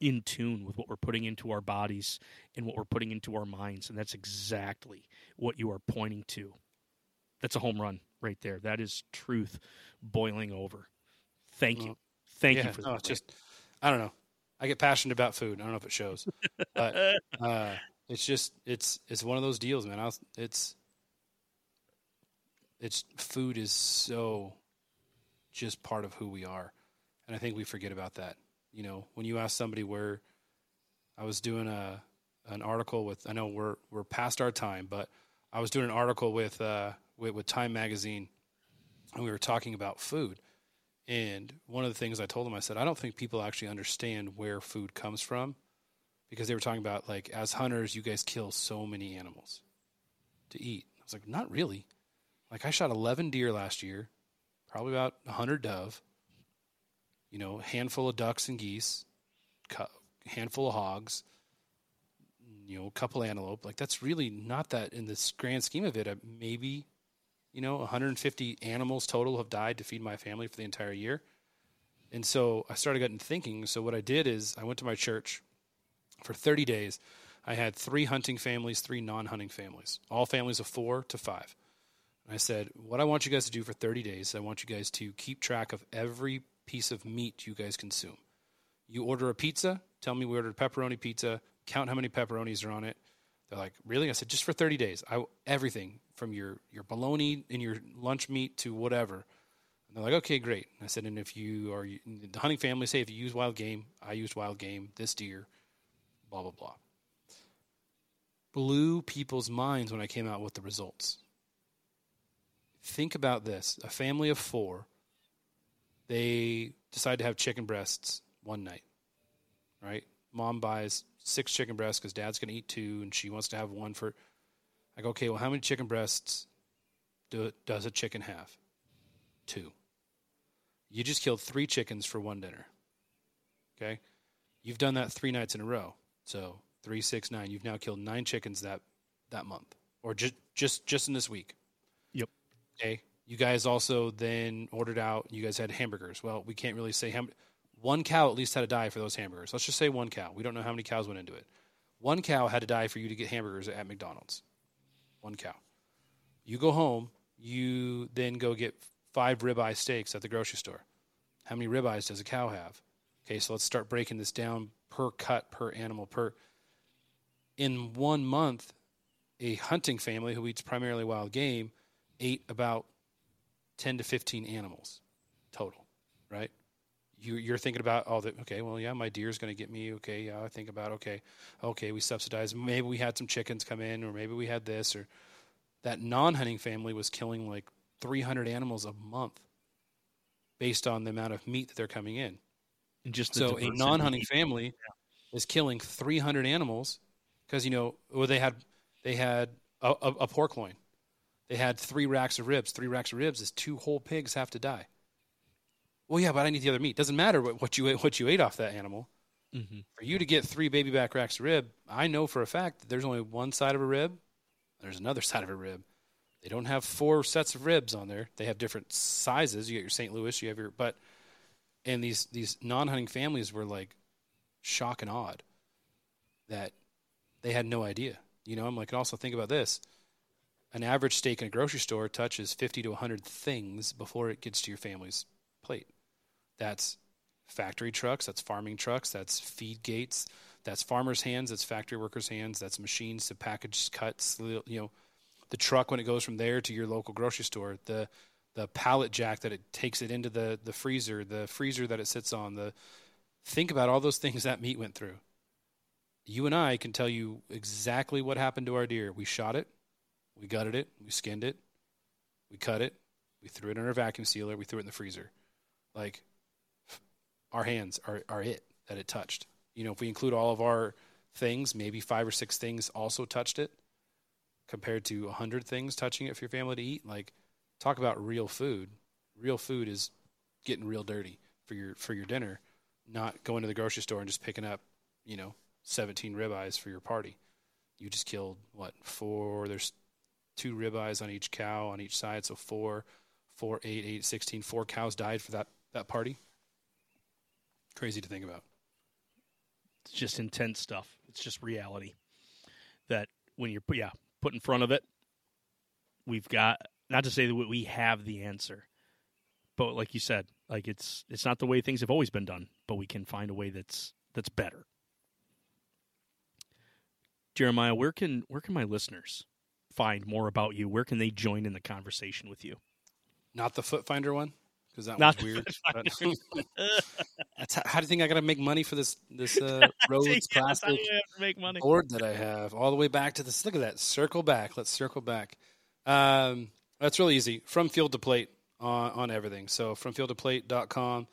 in tune with what we're putting into our bodies and what we're putting into our minds. And that's exactly what you are pointing to. That's a home run right there. That is truth boiling over. Thank you. Thank yeah, you for no, that. Just, I don't know. I get passionate about food. I don't know if it shows, but uh, it's just it's it's one of those deals, man. I was, it's it's food is so just part of who we are, and I think we forget about that. You know, when you ask somebody where I was doing a an article with, I know we're we're past our time, but I was doing an article with uh, with, with Time Magazine, and we were talking about food and one of the things I told them, I said, I don't think people actually understand where food comes from because they were talking about, like, as hunters, you guys kill so many animals to eat. I was like, not really. Like, I shot 11 deer last year, probably about 100 dove, you know, handful of ducks and geese, handful of hogs, you know, a couple antelope. Like, that's really not that in this grand scheme of it. Uh, maybe you know, 150 animals total have died to feed my family for the entire year. And so I started getting thinking. So what I did is I went to my church for 30 days. I had three hunting families, three non-hunting families, all families of four to five. I said, what I want you guys to do for 30 days, I want you guys to keep track of every piece of meat you guys consume. You order a pizza, tell me we ordered pepperoni pizza, count how many pepperonis are on it. They're like, really? I said, just for 30 days. I, everything from your, your bologna and your lunch meat to whatever. And they're like, okay, great. And I said, and if you are the hunting family, say if you use wild game, I used wild game, this deer, blah, blah, blah. Blew people's minds when I came out with the results. Think about this a family of four, they decide to have chicken breasts one night, right? Mom buys six chicken breasts because dad's going to eat two and she wants to have one for. I go, okay, well, how many chicken breasts do, does a chicken have? Two. You just killed three chickens for one dinner. Okay? You've done that three nights in a row. So three, six, nine. You've now killed nine chickens that, that month or just, just, just in this week. Okay. You guys also then ordered out, you guys had hamburgers. Well, we can't really say ham- one cow at least had to die for those hamburgers. Let's just say one cow. We don't know how many cows went into it. One cow had to die for you to get hamburgers at McDonald's. One cow. You go home, you then go get five ribeye steaks at the grocery store. How many ribeyes does a cow have? Okay, so let's start breaking this down per cut, per animal, per. In one month, a hunting family who eats primarily wild game ate about 10 to 15 animals total, right? you, you're thinking about all oh, that. Okay, well, yeah, my deer's going to get me. Okay, yeah, I think about okay, okay, we subsidized. Maybe we had some chickens come in, or maybe we had this, or that non-hunting family was killing like 300 animals a month, based on the amount of meat that they're coming in. And just so a non-hunting family yeah. is killing 300 animals because you know, well, they had they had a, a, a pork loin, they had three racks of ribs. Three racks of ribs is two whole pigs have to die. Well, yeah, but I need the other meat. Doesn't matter what, what you ate, what you ate off that animal. Mm-hmm. For you to get three baby back racks of rib, I know for a fact that there's only one side of a rib. There's another side of a rib. They don't have four sets of ribs on there. They have different sizes. You get your St. Louis. You have your but, and these these non-hunting families were like shock and awed that they had no idea. You know, I'm like, and also think about this: an average steak in a grocery store touches 50 to 100 things before it gets to your family's plate. That's factory trucks, that's farming trucks, that's feed gates, that's farmers' hands, that's factory workers' hands, that's machines to package cuts, you know, the truck when it goes from there to your local grocery store, the the pallet jack that it takes it into the the freezer, the freezer that it sits on, the think about all those things that meat went through. You and I can tell you exactly what happened to our deer. We shot it, we gutted it, we skinned it, we cut it, we threw it in our vacuum sealer, we threw it in the freezer. Like our hands are, are it that it touched. You know, if we include all of our things, maybe five or six things also touched it compared to a hundred things touching it for your family to eat. Like talk about real food. Real food is getting real dirty for your for your dinner, not going to the grocery store and just picking up, you know, 17 ribeyes for your party. You just killed what four? There's two ribeyes on each cow on each side, so four 4, 8, 8, 16. Four cows died for that, that party. Crazy to think about. It's just intense stuff. It's just reality. That when you're yeah, put in front of it, we've got not to say that we have the answer, but like you said, like it's it's not the way things have always been done, but we can find a way that's that's better. Jeremiah, where can where can my listeners find more about you? Where can they join in the conversation with you? Not the Foot Finder one because that Not one's weird. That's how, how do you think I got to make money for this this uh, Rhodes Yeah, Classic make money. board that I have all the way back to this? Look at that. Circle back. Let's circle back. Um, that's really easy. From field to plate on, on everything. So from field to plate.com,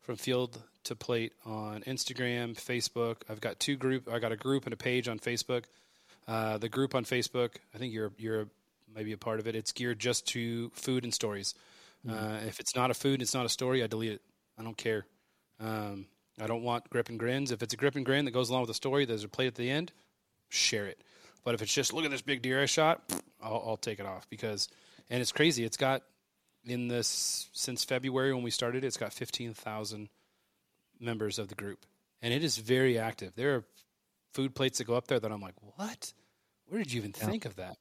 from field to plate on Instagram, Facebook. I've got two group. I got a group and a page on Facebook. Uh, the group on Facebook, I think you're you're maybe a part of it. It's geared just to food and stories. Uh, if it's not a food, it's not a story. I delete it. I don't care. Um, I don't want grip and grins. If it's a grip and grin that goes along with the story, there's a plate at the end. Share it. But if it's just look at this big deer I shot, I'll, I'll take it off because, and it's crazy. It's got in this since February when we started. It's got fifteen thousand members of the group, and it is very active. There are food plates that go up there that I'm like, what? Where did you even think of that?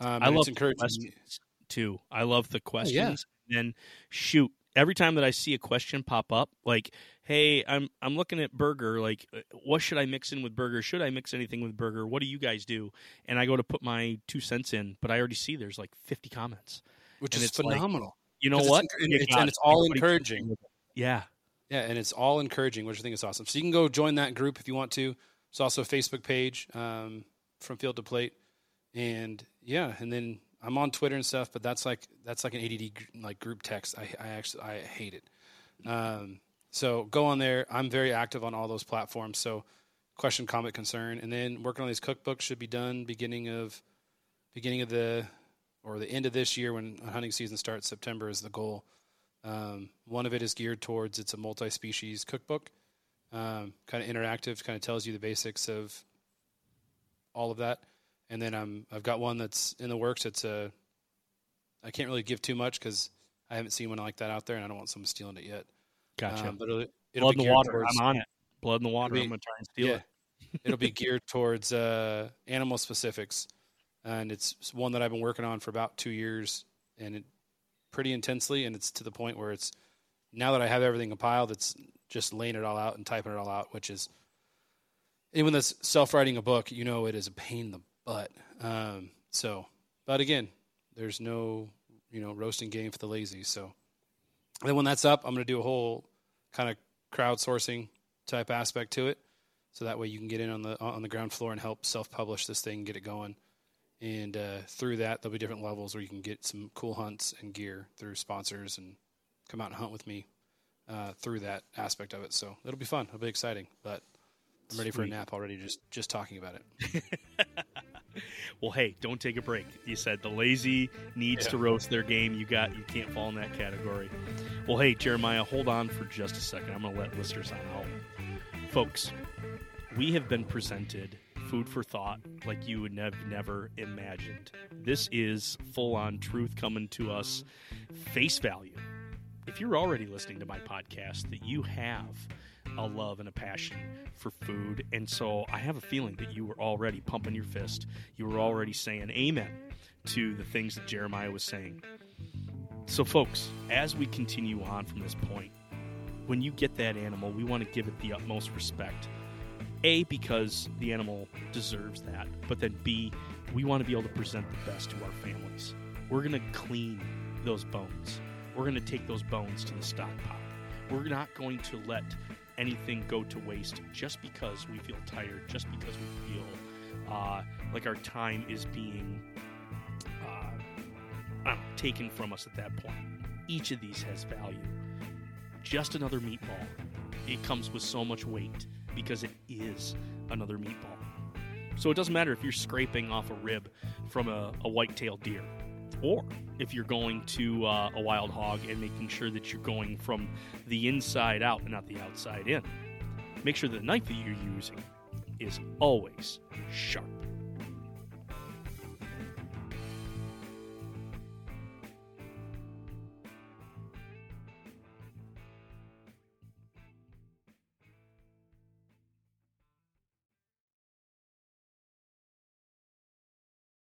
Um, I love it's encouraging. questions too. I love the Oh, questions. And shoot, every time that I see a question pop up, like, "Hey, I'm I'm looking at burger. Like, uh, what should I mix in with burger? Should I mix anything with burger? What do you guys do?" And I go to put my two cents in, but I already see there's like 50 comments. which and is it's like, phenomenal. You know what? enc- and it's- and it's all encouraging. Yeah. Yeah, and it's all encouraging, which I think is awesome. So you can go join that group if you want to. It's also a Facebook page um, from Field to Plate, and yeah, and then I'm on Twitter and stuff, but that's like that's like an ADD like group text. I, I actually I hate it. Um, so go on there. I'm very active on all those platforms. So question, comment, concern, and then working on these cookbooks should be done beginning of beginning of the or the end of this year when hunting season starts. September is the goal. Um, one of it is geared towards it's a multi-species cookbook, um, kind of interactive, kind of tells you the basics of all of that. And then I'm I've got one that's in the works. It's a I can't really give too much because I haven't seen one like that out there, and I don't want someone stealing it yet. Gotcha. Um, but it'll, it'll Blood in the water. towards- I'm on it. Blood in the water. be- I'm gonna try and steal yeah. it. it'll be geared towards uh, animal specifics, and it's one that I've been working on for about two years, and it pretty intensely, and it's to the point where it's now that I have everything compiled, it's just laying it all out and typing it all out, which is anyone that's self-writing a book, you know, it is a pain in the butt. Um, so, but again, there's no you know roasting game for the lazy. So, then when that's up, I'm going to do a whole kind of crowdsourcing type aspect to it so that way you can get in on the on the ground floor and help self-publish this thing, and get it going. And uh, through that, there'll be different levels where you can get some cool hunts and gear through sponsors and come out and hunt with me uh, through that aspect of it. So it'll be fun. It'll be exciting. But I'm ready for a nap already. Just just talking about it. Well, hey, don't take a break. You said the lazy needs Yeah. to roast their game. You got you can't fall in that category. Well, hey, Jeremiah, hold on for just a second. I'm going to let listeners on out. Folks, we have been presented food for thought like you would have never imagined. This is full on truth coming to us face value. If you're already listening to my podcast, that you have a love and a passion for food. And so I have a feeling that you were already pumping your fist. You were already saying amen to the things that Jeremiah was saying. So, folks, as we continue on from this point, when you get that animal, we want to give it the utmost respect. A, because the animal deserves that, but then B, we want to be able to present the best to our families. We're going to clean those bones. We're going to take those bones to the stock pot. We're not going to let anything go to waste just because we feel tired, just because we feel uh, like our time is being uh, taken from us at that point. Each of these has value. Just another meatball. It comes with so much weight because it is another meatball. So it doesn't matter if you're scraping off a rib from a, a white-tailed deer, or if you're going to uh, a wild hog and making sure that you're going from the inside out and not the outside in. Make sure the knife that you're using is always sharp.